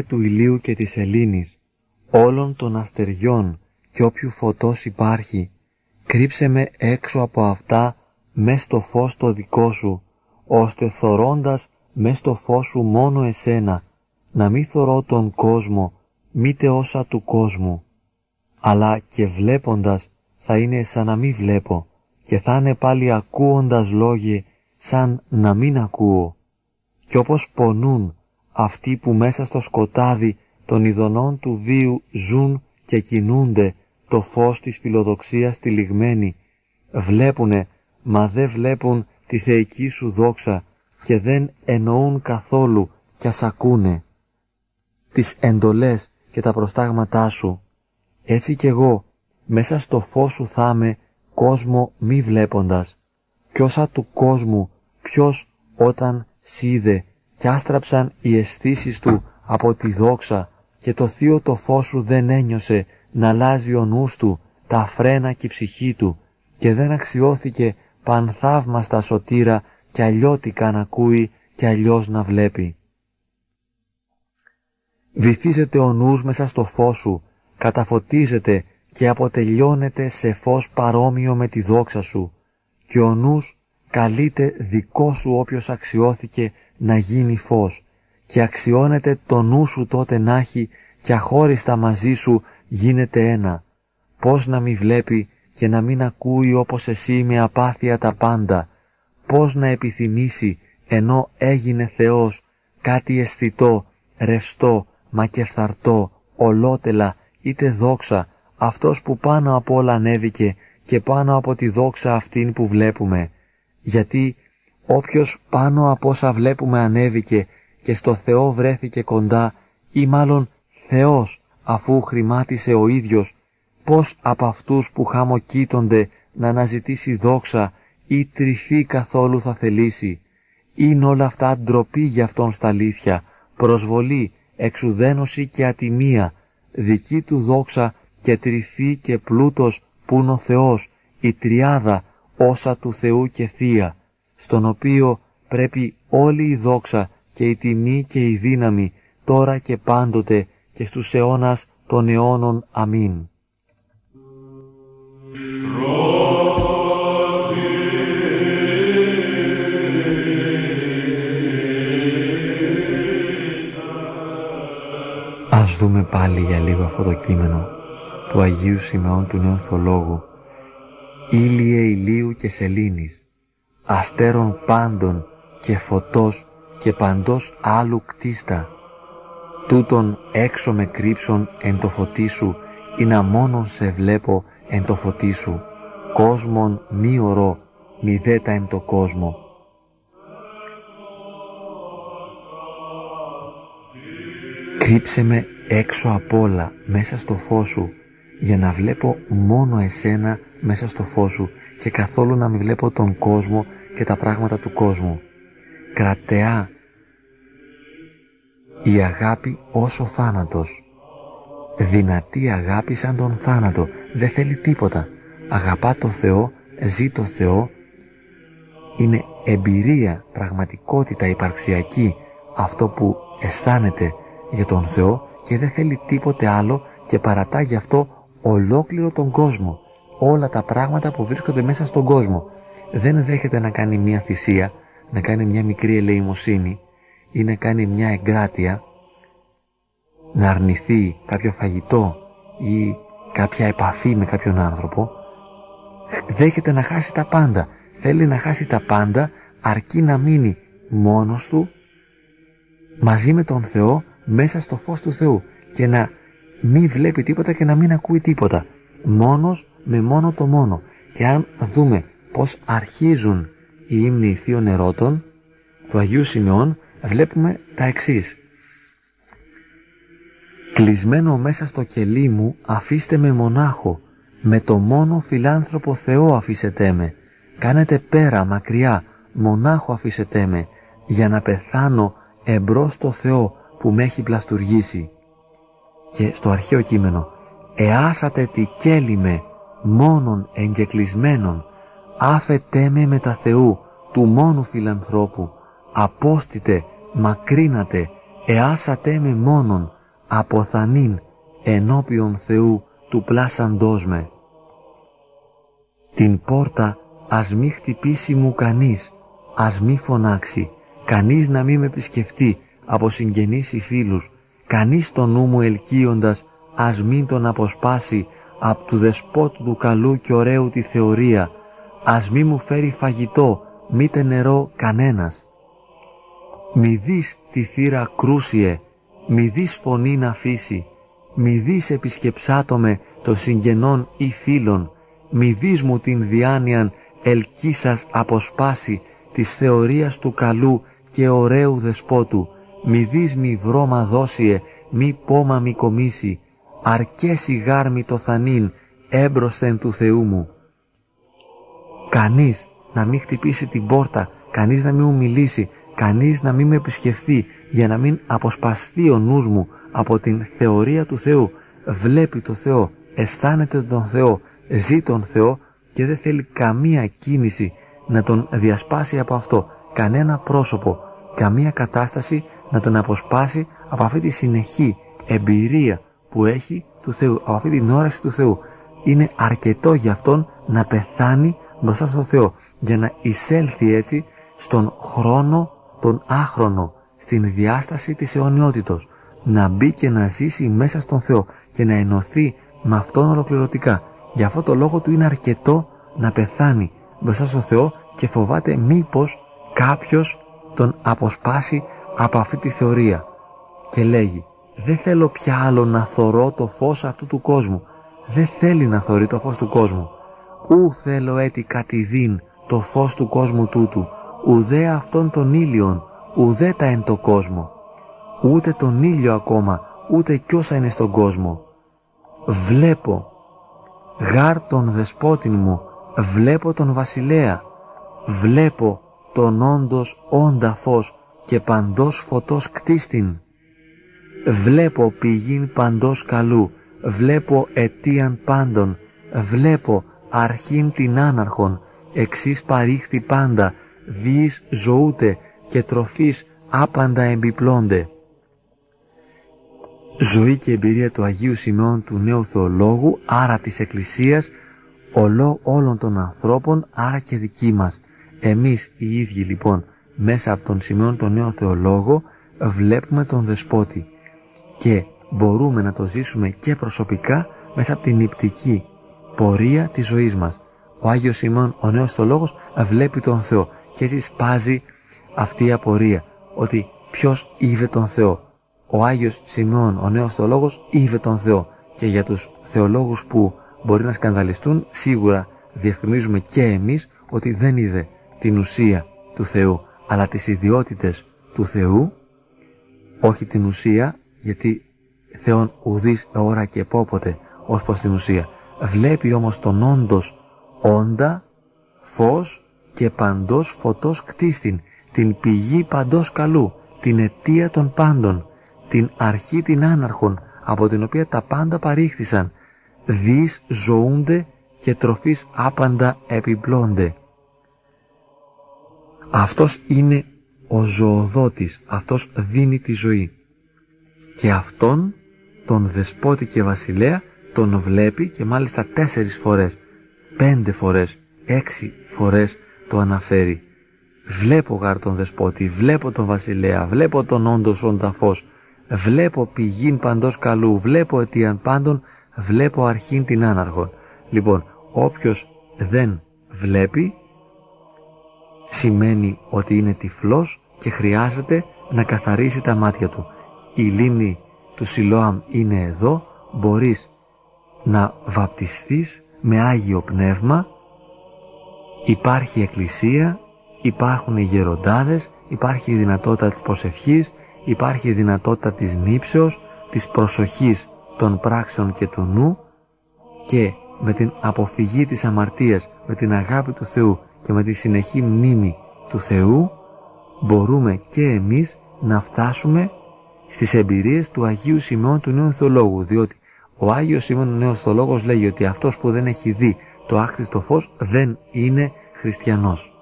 Δημιουργέ του ηλίου και της σελήνης, όλων των αστεριών και όποιου φωτός υπάρχει, κρύψε με έξω από αυτά μες στο φως το δικό σου, ώστε θωρώντας μες στο φως σου μόνο εσένα, να μη θωρώ τον κόσμο, μήτε όσα του κόσμου, αλλά και βλέποντας θα είναι σαν να μην βλέπω και θα είναι πάλι ακούοντας λόγοι σαν να μην ακούω. Κι όπως πονούν αυτοί που μέσα στο σκοτάδι των ειδονών του βίου ζουν και κινούνται το φως της φιλοδοξίας τυλιγμένη, βλέπουνε μα δεν βλέπουν τη θεϊκή σου δόξα και δεν εννοούν καθόλου κι ας ακούνε τις εντολές και τα προστάγματά σου. Έτσι κι εγώ μέσα στο φως σου θα είμαι κόσμο μη βλέποντας κι όσα του κόσμου ποιος όταν σίδε κι άστραψαν οι αισθήσεις του από τη δόξα και το θείο το φως σου δεν ένιωσε να αλλάζει ο νους του, τα φρένα και η ψυχή του και δεν αξιώθηκε πανθαύμαστα σωτήρα και αλλιώτικα να ακούει και αλλιώς να βλέπει. Βυθίζεται ο νους μέσα στο φως σου, καταφωτίζεται και αποτελειώνεται σε φως παρόμοιο με τη δόξα σου και ο νους καλείται δικό σου όποιος αξιώθηκε να γίνει φως και αξιώνεται το νου σου τότε να έχει και αχώριστα μαζί σου γίνεται ένα. Πώς να μην βλέπει και να μην ακούει όπως εσύ με απάθεια τα πάντα. Πώς να επιθυμήσει ενώ έγινε Θεός κάτι αισθητό, ρευστό, μα και φθαρτό, ολότελα, είτε δόξα, αυτός που πάνω από όλα ανέβηκε και πάνω από τη δόξα αυτήν που βλέπουμε. Γιατί όποιος πάνω από όσα βλέπουμε ανέβηκε και στο Θεό βρέθηκε κοντά ή μάλλον Θεός αφού χρημάτισε ο ίδιος πώς από αυτούς που χαμοκοίτονται να αναζητήσει δόξα ή τρυφή καθόλου θα θελήσει; Είναι όλα αυτά ντροπή για αυτόν στα αλήθεια, προσβολή, εξουδένωση και ατιμία, δική του δόξα και τρυφή και πλούτος που είναι ο Θεός, η τριάδα όσα του Θεού και Θεία, στον οποίο πρέπει όλη η δόξα και η τιμή και η δύναμη τώρα και πάντοτε και στους αιώνας των αιώνων. Αμήν. Ας δούμε πάλι για λίγο αυτό το κείμενο του Αγίου Σιμεών του Νέου Θολόγου ήλιε ηλίου και σελήνης, αστέρων πάντων και φωτός και παντός άλλου κτίστα, τούτον έξω με κρύψον εν το φωτί σου, ή να μόνον σε βλέπω εν το φωτί σου, κόσμον μη ορό, μη δέτα εν το κόσμο. Κρύψε με έξω απ' όλα μέσα στο φως σου, για να βλέπω μόνο εσένα μέσα στο φως σου και καθόλου να μην βλέπω τον κόσμο και τα πράγματα του κόσμου. Κρατεά η αγάπη όσο θάνατος. Δυνατή αγάπη σαν τον θάνατο. Δεν θέλει τίποτα. Αγαπά το Θεό, ζει το Θεό. Είναι εμπειρία, πραγματικότητα υπαρξιακή αυτό που αισθάνεται για τον Θεό και δεν θέλει τίποτε άλλο και παρατά γι' αυτό ολόκληρο τον κόσμο. Όλα τα πράγματα που βρίσκονται μέσα στον κόσμο. Δεν δέχεται να κάνει μια θυσία, να κάνει μια μικρή ελεημοσύνη ή να κάνει μια εγκράτεια, να αρνηθεί κάποιο φαγητό ή κάποια επαφή με κάποιον άνθρωπο. Δέχεται να χάσει τα πάντα. Θέλει να χάσει τα πάντα αρκεί να μείνει μόνος του μαζί με τον Θεό μέσα στο φως του Θεού και να μη βλέπει τίποτα και να μην ακούει τίποτα. Μόνος με μόνο το μόνο. Και αν δούμε πώς αρχίζουν οι ύμνοι θείων ερώτων του Αγίου Σημειών, βλέπουμε τα εξής. Κλεισμένο μέσα στο κελί μου αφήστε με μονάχο, με το μόνο φιλάνθρωπο Θεό αφήσετε με. Κάνετε πέρα, μακριά, μονάχο αφήσετε με, για να πεθάνω εμπρός στο Θεό που με έχει πλαστουργήσει και στο αρχαίο κείμενο «Εάσατε τη κέλυμε μόνον εγκεκλεισμένον, άφετέ με τα Θεού του μόνου φιλανθρώπου, απόστητε, μακρύνατε, εάσατε με μόνον, αποθανήν ενώπιον Θεού του πλάσαντός με. Την πόρτα ας μη χτυπήσει μου κανείς, ας μη φωνάξει, κανείς να μη με επισκεφτεί από συγγενείς ή φίλους, κανείς το νου μου ελκύοντας ας μην τον αποσπάσει απ' του δεσπότου του καλού και ωραίου τη θεωρία, ας μη μου φέρει φαγητό, μήτε νερό κανένας. Μη δεις τη θύρα κρούσιε, μη δεις φωνή να αφήσει, μη δεις επισκεψάτο το συγγενών ή φίλων, μη δεις μου την διάνοιαν ελκύσας αποσπάσει της θεωρίας του καλού και ωραίου δεσπότου, μη δεις μη βρώμα δώσιε, μη πόμα μη κομίσει, αρκέσει γάρμη το θανίν, έμπροσθεν του Θεού μου. Κανείς να μην χτυπήσει την πόρτα, κανείς να μην μου μιλήσει, κανείς να μην με επισκεφθεί, για να μην αποσπαστεί ο νους μου από την θεωρία του Θεού. Βλέπει το Θεό, αισθάνεται τον Θεό, ζει τον Θεό και δεν θέλει καμία κίνηση να τον διασπάσει από αυτό, κανένα πρόσωπο, καμία κατάσταση να τον αποσπάσει από αυτή τη συνεχή εμπειρία που έχει του Θεού, από αυτή την όραση του Θεού. Είναι αρκετό για αυτόν να πεθάνει μπροστά στο Θεό για να εισέλθει έτσι στον χρόνο τον άχρονο, στην διάσταση της αιωνιότητος, να μπει και να ζήσει μέσα στον Θεό και να ενωθεί με Αυτόν ολοκληρωτικά. Για αυτό το λόγο του είναι αρκετό να πεθάνει μπροστά στο Θεό και φοβάται μήπως κάποιος τον αποσπάσει από αυτή τη θεωρία. Και λέγει δεν θέλω πια άλλο να θωρώ το φως αυτού του κόσμου. Δεν θέλει να θωρεί το φως του κόσμου ου θέλω έτη κατηδίν το φως του κόσμου τούτου ουδέ αυτόν τον ήλιον ουδέ τα εν το κόσμο. Ούτε τον ήλιο ακόμα ούτε κι όσα είναι στον κόσμο. Βλέπω γάρ τον δεσπότην μου βλέπω τον βασιλέα. Βλέπω τον όντως όντα φως και παντός φωτός κτίστην. Βλέπω πηγήν παντός καλού, βλέπω αιτίαν πάντων, βλέπω αρχήν την άναρχον, εξής παρήχθη πάντα, βίης ζωούτε και τροφής άπαντα εμπιπλώνται. Ζωή και εμπειρία του Αγίου Σημεών του Νέου Θεολόγου, άρα της Εκκλησίας, ολό όλων των ανθρώπων, άρα και δική μας. Εμείς οι ίδιοι λοιπόν, μέσα από τον Σημεών τον Νέο Θεολόγο, βλέπουμε τον Δεσπότη και μπορούμε να το ζήσουμε και προσωπικά μέσα από την υπτική πορεία της ζωής μας. Ο Άγιος Σημών, ο νέος Θεολόγος, βλέπει τον Θεό και έτσι σπάζει αυτή η απορία ότι ποιος είδε τον Θεό. Ο Άγιος Σημών, ο νέος Θεολόγος, είδε τον Θεό και για τους θεολόγους που μπορεί να σκανδαλιστούν, σίγουρα διευκρινίζουμε και εμείς ότι δεν είδε την ουσία του Θεού, αλλά τις ιδιότητες του Θεού, όχι την ουσία, γιατί Θεόν ουδείς ώρα και πόποτε ως προς την ουσία. Βλέπει όμως τον όντως όντα, φως και παντός φωτός κτίστην, την πηγή παντός καλού, την αιτία των πάντων, την αρχή την άναρχον, από την οποία τα πάντα παρήχθησαν, δις ζωούνται και τροφής άπαντα επιπλώνται. Αυτός είναι ο ζωοδότης, αυτός δίνει τη ζωή. Και αυτόν τον δεσπότη και βασιλέα τον βλέπει και μάλιστα τέσσερις φορές, πέντε φορές, έξι φορές το αναφέρει. Βλέπω γάρ τον δεσπότη, βλέπω τον βασιλέα, βλέπω τον όντως όντα φως, βλέπω πηγήν παντός καλού, βλέπω αιτίαν πάντων, βλέπω αρχήν την άναρχον. Λοιπόν, όποιος δεν βλέπει, σημαίνει ότι είναι τυφλός και χρειάζεται να καθαρίσει τα μάτια του. Η λίμνη του Σιλόαμ είναι εδώ, μπορείς να βαπτιστείς με Άγιο Πνεύμα, υπάρχει εκκλησία, υπάρχουν οι γεροντάδες, υπάρχει η δυνατότητα της προσευχής, υπάρχει η δυνατότητα της νύψεως, της προσοχής των πράξεων και του νου και με την αποφυγή της αμαρτίας, με την αγάπη του Θεού και με τη συνεχή μνήμη του Θεού μπορούμε και εμείς να φτάσουμε στις εμπειρίες του Αγίου Σημεών του Νέου Θεολόγου διότι ο Άγιος Σίμων ο Νέος Θεολόγος λέγει ότι αυτός που δεν έχει δει το άκτιστο φως δεν είναι χριστιανός.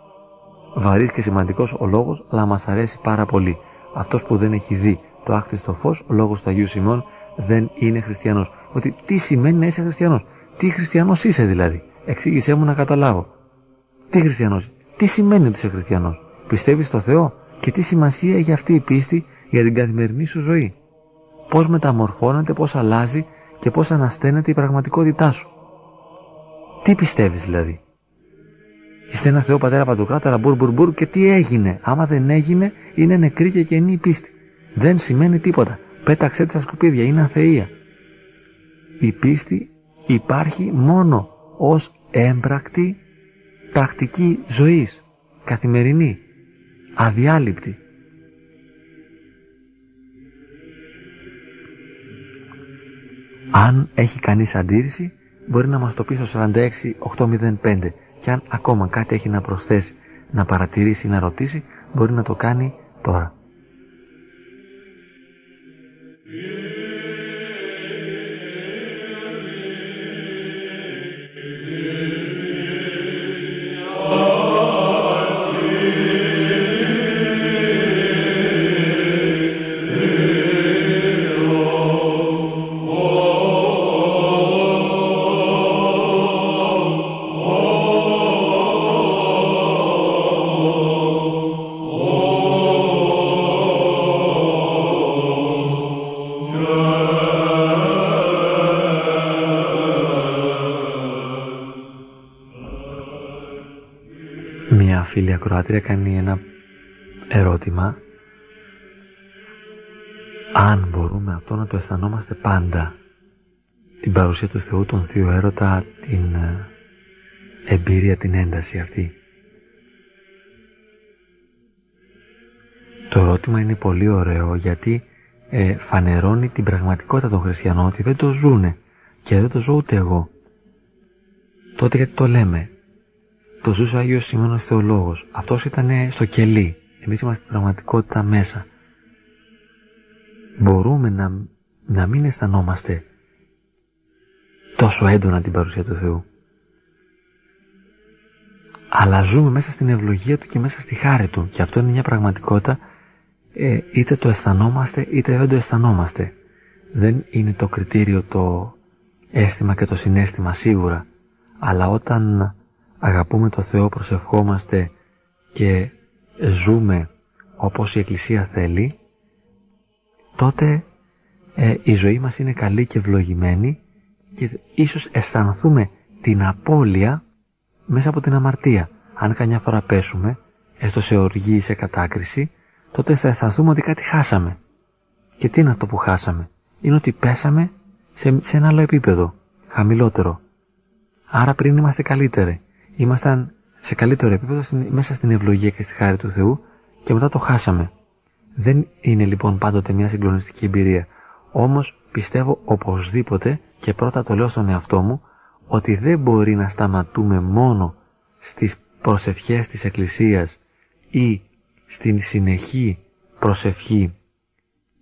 Βαρύς και σημαντικός ο λόγος, αλλά μας αρέσει πάρα πολύ. Αυτός που δεν έχει δει το άκτιστο φως, ο λόγος του Αγίου Σιμών, δεν είναι χριστιανός. Ότι τι σημαίνει να είσαι χριστιανός; Τι χριστιανός είσαι δηλαδή; Εξήγησέ μου να καταλάβω. Τι χριστιανός; Τι σημαίνει ότι είσαι χριστιανός; Πιστεύεις στο Θεό; Και τι σημασία έχει αυτή η πίστη για την καθημερινή σου ζωή; Πώς μεταμορφώνεται, πώς αλλάζει και πώς ανασταίνεται η πραγματικότητά σου. Τι πιστεύεις δηλαδή; Είστε ένα Θεό Πατέρα Παντοκράταρα μπουρ μπουρ μπουρ και τι έγινε; Άμα δεν έγινε είναι νεκρή και κενή η πίστη. Δεν σημαίνει τίποτα. Πέταξε τη στα σκουπίδια. Είναι αθεία. Η πίστη υπάρχει μόνο ως έμπρακτη τακτική ζωής. Καθημερινή. Αδιάλειπτη. Αν έχει κανείς αντίρρηση μπορεί να μας το πει στο 46805 και αν ακόμα κάτι έχει να προσθέσει, να παρατηρήσει ή να ρωτήσει μπορεί να το κάνει τώρα. Φίλη ακροάτρια κάνει ένα ερώτημα αν μπορούμε αυτό να το αισθανόμαστε πάντα την παρουσία του Θεού, τον Θείο Έρωτα, την ε, εμπειρία, την ένταση αυτή. Το ερώτημα είναι πολύ ωραίο γιατί ε, φανερώνει την πραγματικότητα των χριστιανών ότι δεν το ζούνε και δεν το ζω ούτε εγώ. Τότε γιατί το λέμε; Το ζούσε ο Άγιος Σίμωνος Θεολόγος. Αυτός ήταν στο κελί. Εμείς είμαστε στην πραγματικότητα μέσα. Μπορούμε να, να μην αισθανόμαστε τόσο έντονα την παρουσία του Θεού. Αλλά ζούμε μέσα στην ευλογία Του και μέσα στη χάρη Του. Και αυτό είναι μια πραγματικότητα ε, είτε το αισθανόμαστε είτε δεν το αισθανόμαστε. Δεν είναι το κριτήριο το αίσθημα και το συνέστημα σίγουρα. Αλλά όταν αγαπούμε το Θεό, προσευχόμαστε και ζούμε όπως η Εκκλησία θέλει, τότε ε, η ζωή μας είναι καλή και ευλογημένη και ίσως αισθανθούμε την απώλεια μέσα από την αμαρτία. Αν καμιά φορά πέσουμε, έστω σε οργή ή σε κατάκριση, τότε θα αισθανθούμε ότι κάτι χάσαμε. Και τι είναι αυτό που χάσαμε; Είναι ότι πέσαμε σε, σε ένα άλλο επίπεδο, χαμηλότερο. Άρα πριν είμαστε καλύτεροι. Ήμασταν σε καλύτερο επίπεδο μέσα στην ευλογία και στη χάρη του Θεού και μετά το χάσαμε. Δεν είναι λοιπόν πάντοτε μια συγκλονιστική εμπειρία. Όμως πιστεύω οπωσδήποτε και πρώτα το λέω στον εαυτό μου ότι δεν μπορεί να σταματούμε μόνο στις προσευχές της Εκκλησίας ή στην συνεχή προσευχή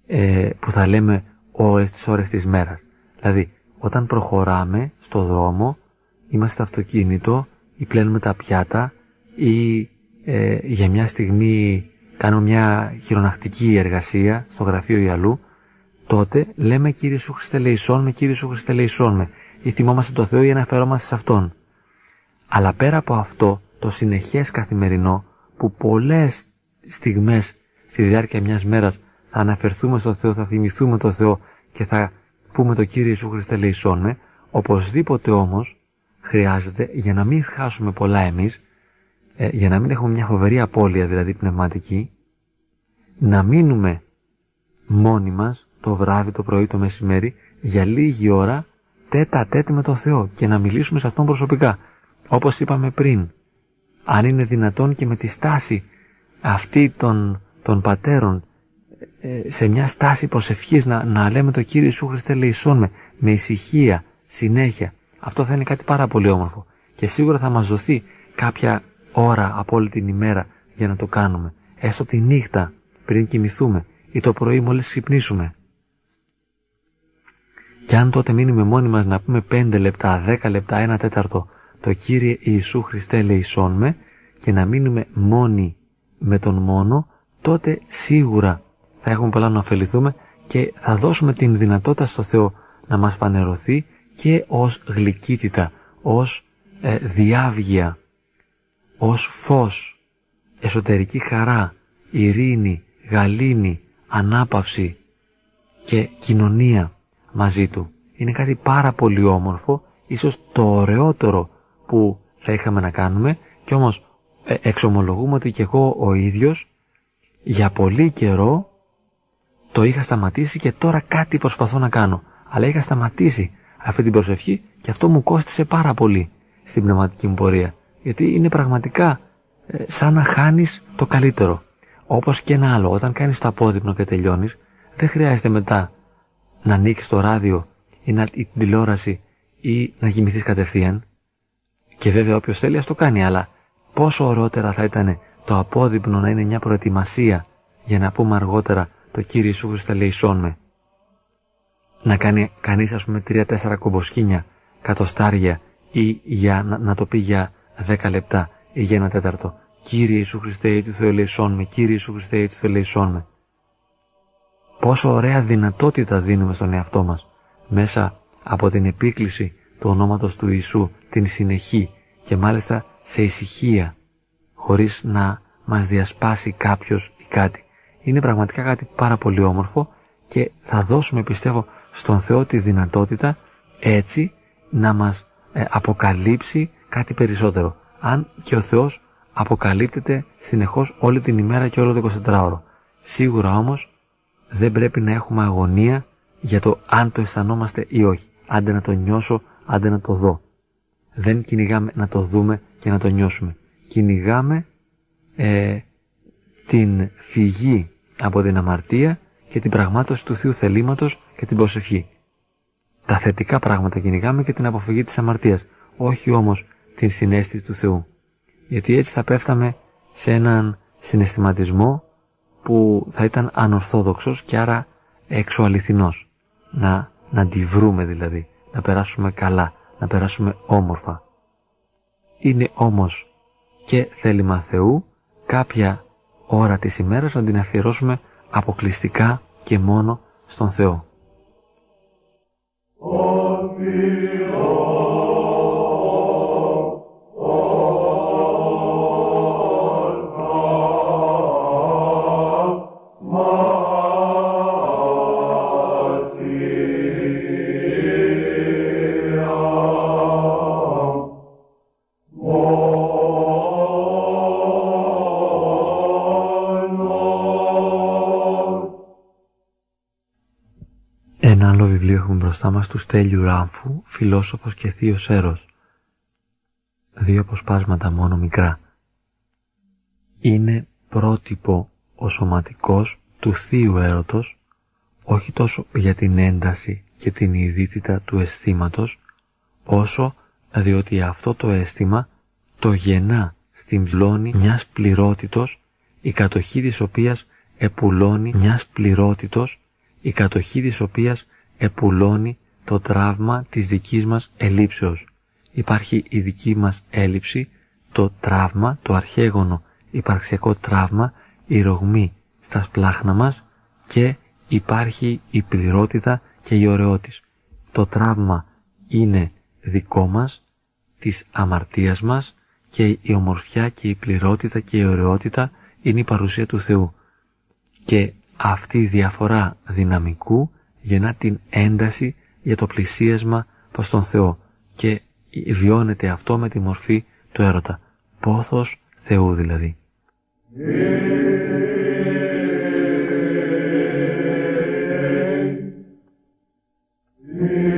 ε, που θα λέμε ώρες τις ώρες της μέρας. Δηλαδή, όταν προχωράμε στο δρόμο, είμαστε στο αυτοκίνητο ή πλένουμε τα πιάτα ή ε, για μια στιγμή κάνουμε μια χειρονακτική εργασία στο γραφείο ή αλλού, τότε λέμε Κύριε Σου Χριστέ Λεϊσόν με, Κύριε Σου Χριστέ Λεϊσόν με ή θυμόμαστε το Θεό ή αναφερόμαστε σε Αυτόν. Αλλά πέρα από αυτό, το συνεχές καθημερινό που πολλές στιγμές στη διάρκεια μιας μέρας θα αναφερθούμε στο Θεό, θα θυμηθούμε το Θεό και θα πούμε το Κύριε Ιησού Χριστέ Λεϊσόν με, οπωσδήποτε όμως χρειάζεται για να μην χάσουμε πολλά εμείς, ε, για να μην έχουμε μια φοβερή απώλεια δηλαδή πνευματική, να μείνουμε μόνοι μας το βράδυ, το πρωί, το μεσημέρι για λίγη ώρα τέτα τέτη με τον Θεό και να μιλήσουμε σε Αυτόν προσωπικά. Όπως είπαμε πριν, αν είναι δυνατόν και με τη στάση αυτή των, των πατέρων ε, σε μια στάση προσευχής να, να λέμε το Κύριο Ιησού Χριστέ λεϊσόν με, με ησυχία, συνέχεια. Αυτό θα είναι κάτι πάρα πολύ όμορφο και σίγουρα θα μας δοθεί κάποια ώρα από όλη την ημέρα για να το κάνουμε. Έστω τη νύχτα πριν κοιμηθούμε ή το πρωί μόλις ξυπνήσουμε. Και αν τότε μείνουμε μόνοι μας να πούμε 5 λεπτά, 10 λεπτά, 1 τέταρτο το Κύριε Ιησού Χριστέ λεϊσόν με και να μείνουμε μόνοι με τον μόνο, τότε σίγουρα θα έχουμε πολλά να ωφεληθούμε και θα δώσουμε την δυνατότητα στο Θεό να μας φανερωθεί και ως γλυκύτητα, ως ε, διάβγεια, ως φως, εσωτερική χαρά, ειρήνη, γαλήνη, ανάπαυση και κοινωνία μαζί Του. Είναι κάτι πάρα πολύ όμορφο, ίσως το ωραιότερο που θα είχαμε να κάνουμε και όμως ε, εξομολογούμε ότι και εγώ ο ίδιος για πολύ καιρό το είχα σταματήσει και τώρα κάτι προσπαθώ να κάνω. Αλλά είχα σταματήσει αυτή την προσευχή και αυτό μου κόστησε πάρα πολύ στην πνευματική μου πορεία. Γιατί είναι πραγματικά ε, σαν να χάνεις το καλύτερο. Όπως και ένα άλλο, όταν κάνεις το απόδειπνο και τελειώνεις, δεν χρειάζεται μετά να ανοίξεις το ράδιο ή, να, ή την τηλεόραση ή να κοιμηθείς κατευθείαν. Και βέβαια όποιος θέλει ας το κάνει, αλλά πόσο ωραιότερα θα ήταν το απόδειπνο να είναι μια προετοιμασία για να πούμε αργότερα το Κύριε Ιησού Χριστέ λεϊσόν με. Να κάνει κανείς ας πούμε τρία-τέσσερα κομποσκίνια, κατοστάρια ή για, να, να, το πει για δέκα λεπτά ή για ένα τέταρτο. Κύριε Ιησού Χριστέ ή του Θεού λεϊσόν με, Κύριε Ιησού Χριστέ ή του Θεού λεϊσόν με. Πόσο ωραία δυνατότητα δίνουμε στον εαυτό μας μέσα από την επίκληση του ονόματος του Ιησού, την συνεχή και μάλιστα σε ησυχία, χωρίς να μας διασπάσει κάποιος ή κάτι. Είναι πραγματικά κάτι πάρα πολύ όμορφο και θα δώσουμε πιστεύω στον Θεό τη δυνατότητα έτσι να μας ε, αποκαλύψει κάτι περισσότερο. Αν και ο Θεός αποκαλύπτεται συνεχώς όλη την ημέρα και όλο το 24ωρο. Σίγουρα όμως δεν πρέπει να έχουμε αγωνία για το αν το αισθανόμαστε ή όχι. Άντε να το νιώσω, άντε να το δω. Δεν κυνηγάμε να το δούμε και να το νιώσουμε. Κυνηγάμε ε, την φυγή από την αμαρτία και την πραγμάτωση του Θείου θελήματος και την προσευχή. Τα θετικά πράγματα κυνηγάμε και την αποφυγή της αμαρτίας, όχι όμως την συνέστηση του Θεού. Γιατί έτσι θα πέφταμε σε έναν συναισθηματισμό που θα ήταν ανορθόδοξος και άρα εξωαληθινός. Να, να τη βρούμε δηλαδή, να περάσουμε καλά, να περάσουμε όμορφα. Είναι όμως και θέλημα Θεού κάποια ώρα της ημέρας να την αφιερώσουμε αποκλειστικά και μόνο στον Θεό. Μπροστά μας τους Στέλιου Ράμφου, φιλόσοφος και θείος έρος. Δύο αποσπάσματα μόνο μικρά. Είναι πρότυπο ο σωματικός του θείου έρωτος, όχι τόσο για την ένταση και την ειδίτητα του αισθήματος, όσο διότι αυτό το αίσθημα το γεννά στην πλώνη μιας πληρότητος, η κατοχή της οποίας επουλώνει μιας πληρότητος, η κατοχή της οποίας επουλώνει το τραύμα της δικής μας ελήψεως. Υπάρχει η δική μας έλλειψη, το τραύμα, το αρχαίγωνο υπαρξιακό τραύμα, η ρογμή στα σπλάχνα μας και υπάρχει η πληρότητα και η ωραιότης. Το τραύμα είναι δικό μας, της αμαρτίας μας και η ομορφιά και η πληρότητα και η ωραιότητα είναι η παρουσία του Θεού. Και αυτή η διαφορά δυναμικού γεννά την ένταση για το πλησίασμα προς τον Θεό και βιώνεται αυτό με τη μορφή του έρωτα. Πόθος Θεού δηλαδή. ο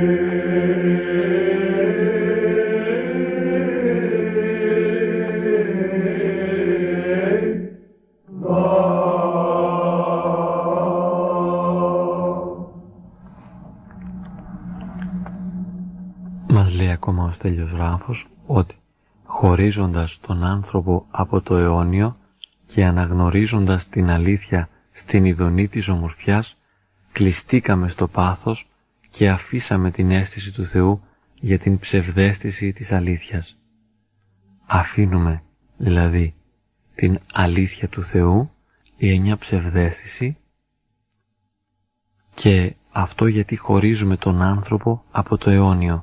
Στέλιος Ράφος ότι χωρίζοντας τον άνθρωπο από το αιώνιο και αναγνωρίζοντας την αλήθεια στην ειδονή της ομορφιάς, κλειστήκαμε στο πάθος και αφήσαμε την αίσθηση του Θεού για την ψευδέστηση της αλήθειας. Αφήνουμε, δηλαδή, την αλήθεια του Θεού ή μια ψευδέστηση και αυτό γιατί χωρίζουμε τον άνθρωπο από το αιώνιο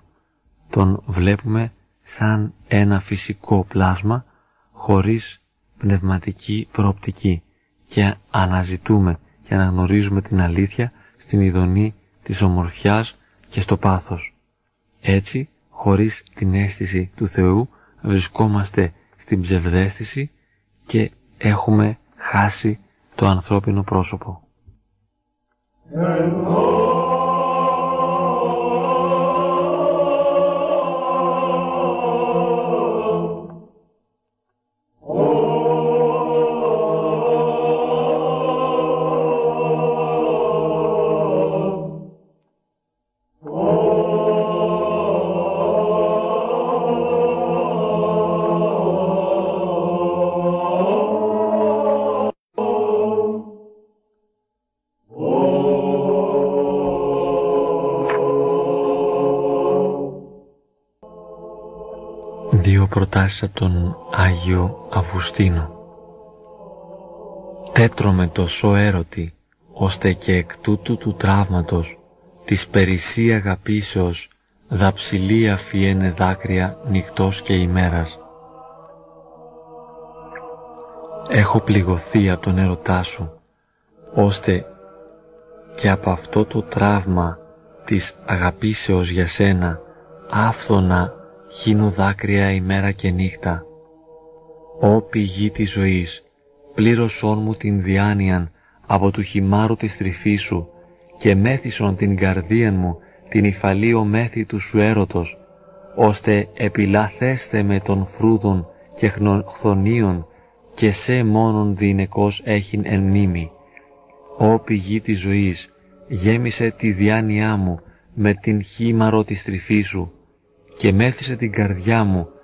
τον βλέπουμε σαν ένα φυσικό πλάσμα χωρίς πνευματική προοπτική και αναζητούμε και αναγνωρίζουμε την αλήθεια στην ειδονή της ομορφιάς και στο πάθος. Έτσι, χωρίς την αίσθηση του Θεού, βρισκόμαστε στην ψευδέστηση και έχουμε χάσει το ανθρώπινο πρόσωπο. Προτάσεις από τον Άγιο Αυγουστίνο. Τέτρωμε τόσο έρωτη, ώστε και εκ τούτου του τραύματος, της περισσή αγαπήσεως, δαψιλή αφιένε δάκρυα νυχτός και ημέρας. Έχω πληγωθεί από τον έρωτά σου, ώστε και από αυτό το τραύμα της αγαπήσεως για σένα, άφθονα χύνω δάκρυα ημέρα και νύχτα. Ω πηγή της ζωής, πλήρωσόν μου την διάνοιαν από του χυμάρου της τρυφής σου και μέθησον την καρδίαν μου την υφαλή μέθη του σου έρωτος, ώστε επιλάθεστε με τον φρούδων και χθονίων και σε μόνον δινεκός έχειν εν μνήμη. Ω πηγή της ζωής, γέμισε τη διάνοιά μου με την χήμαρο της τρυφής σου και μέθησε την καρδιά μου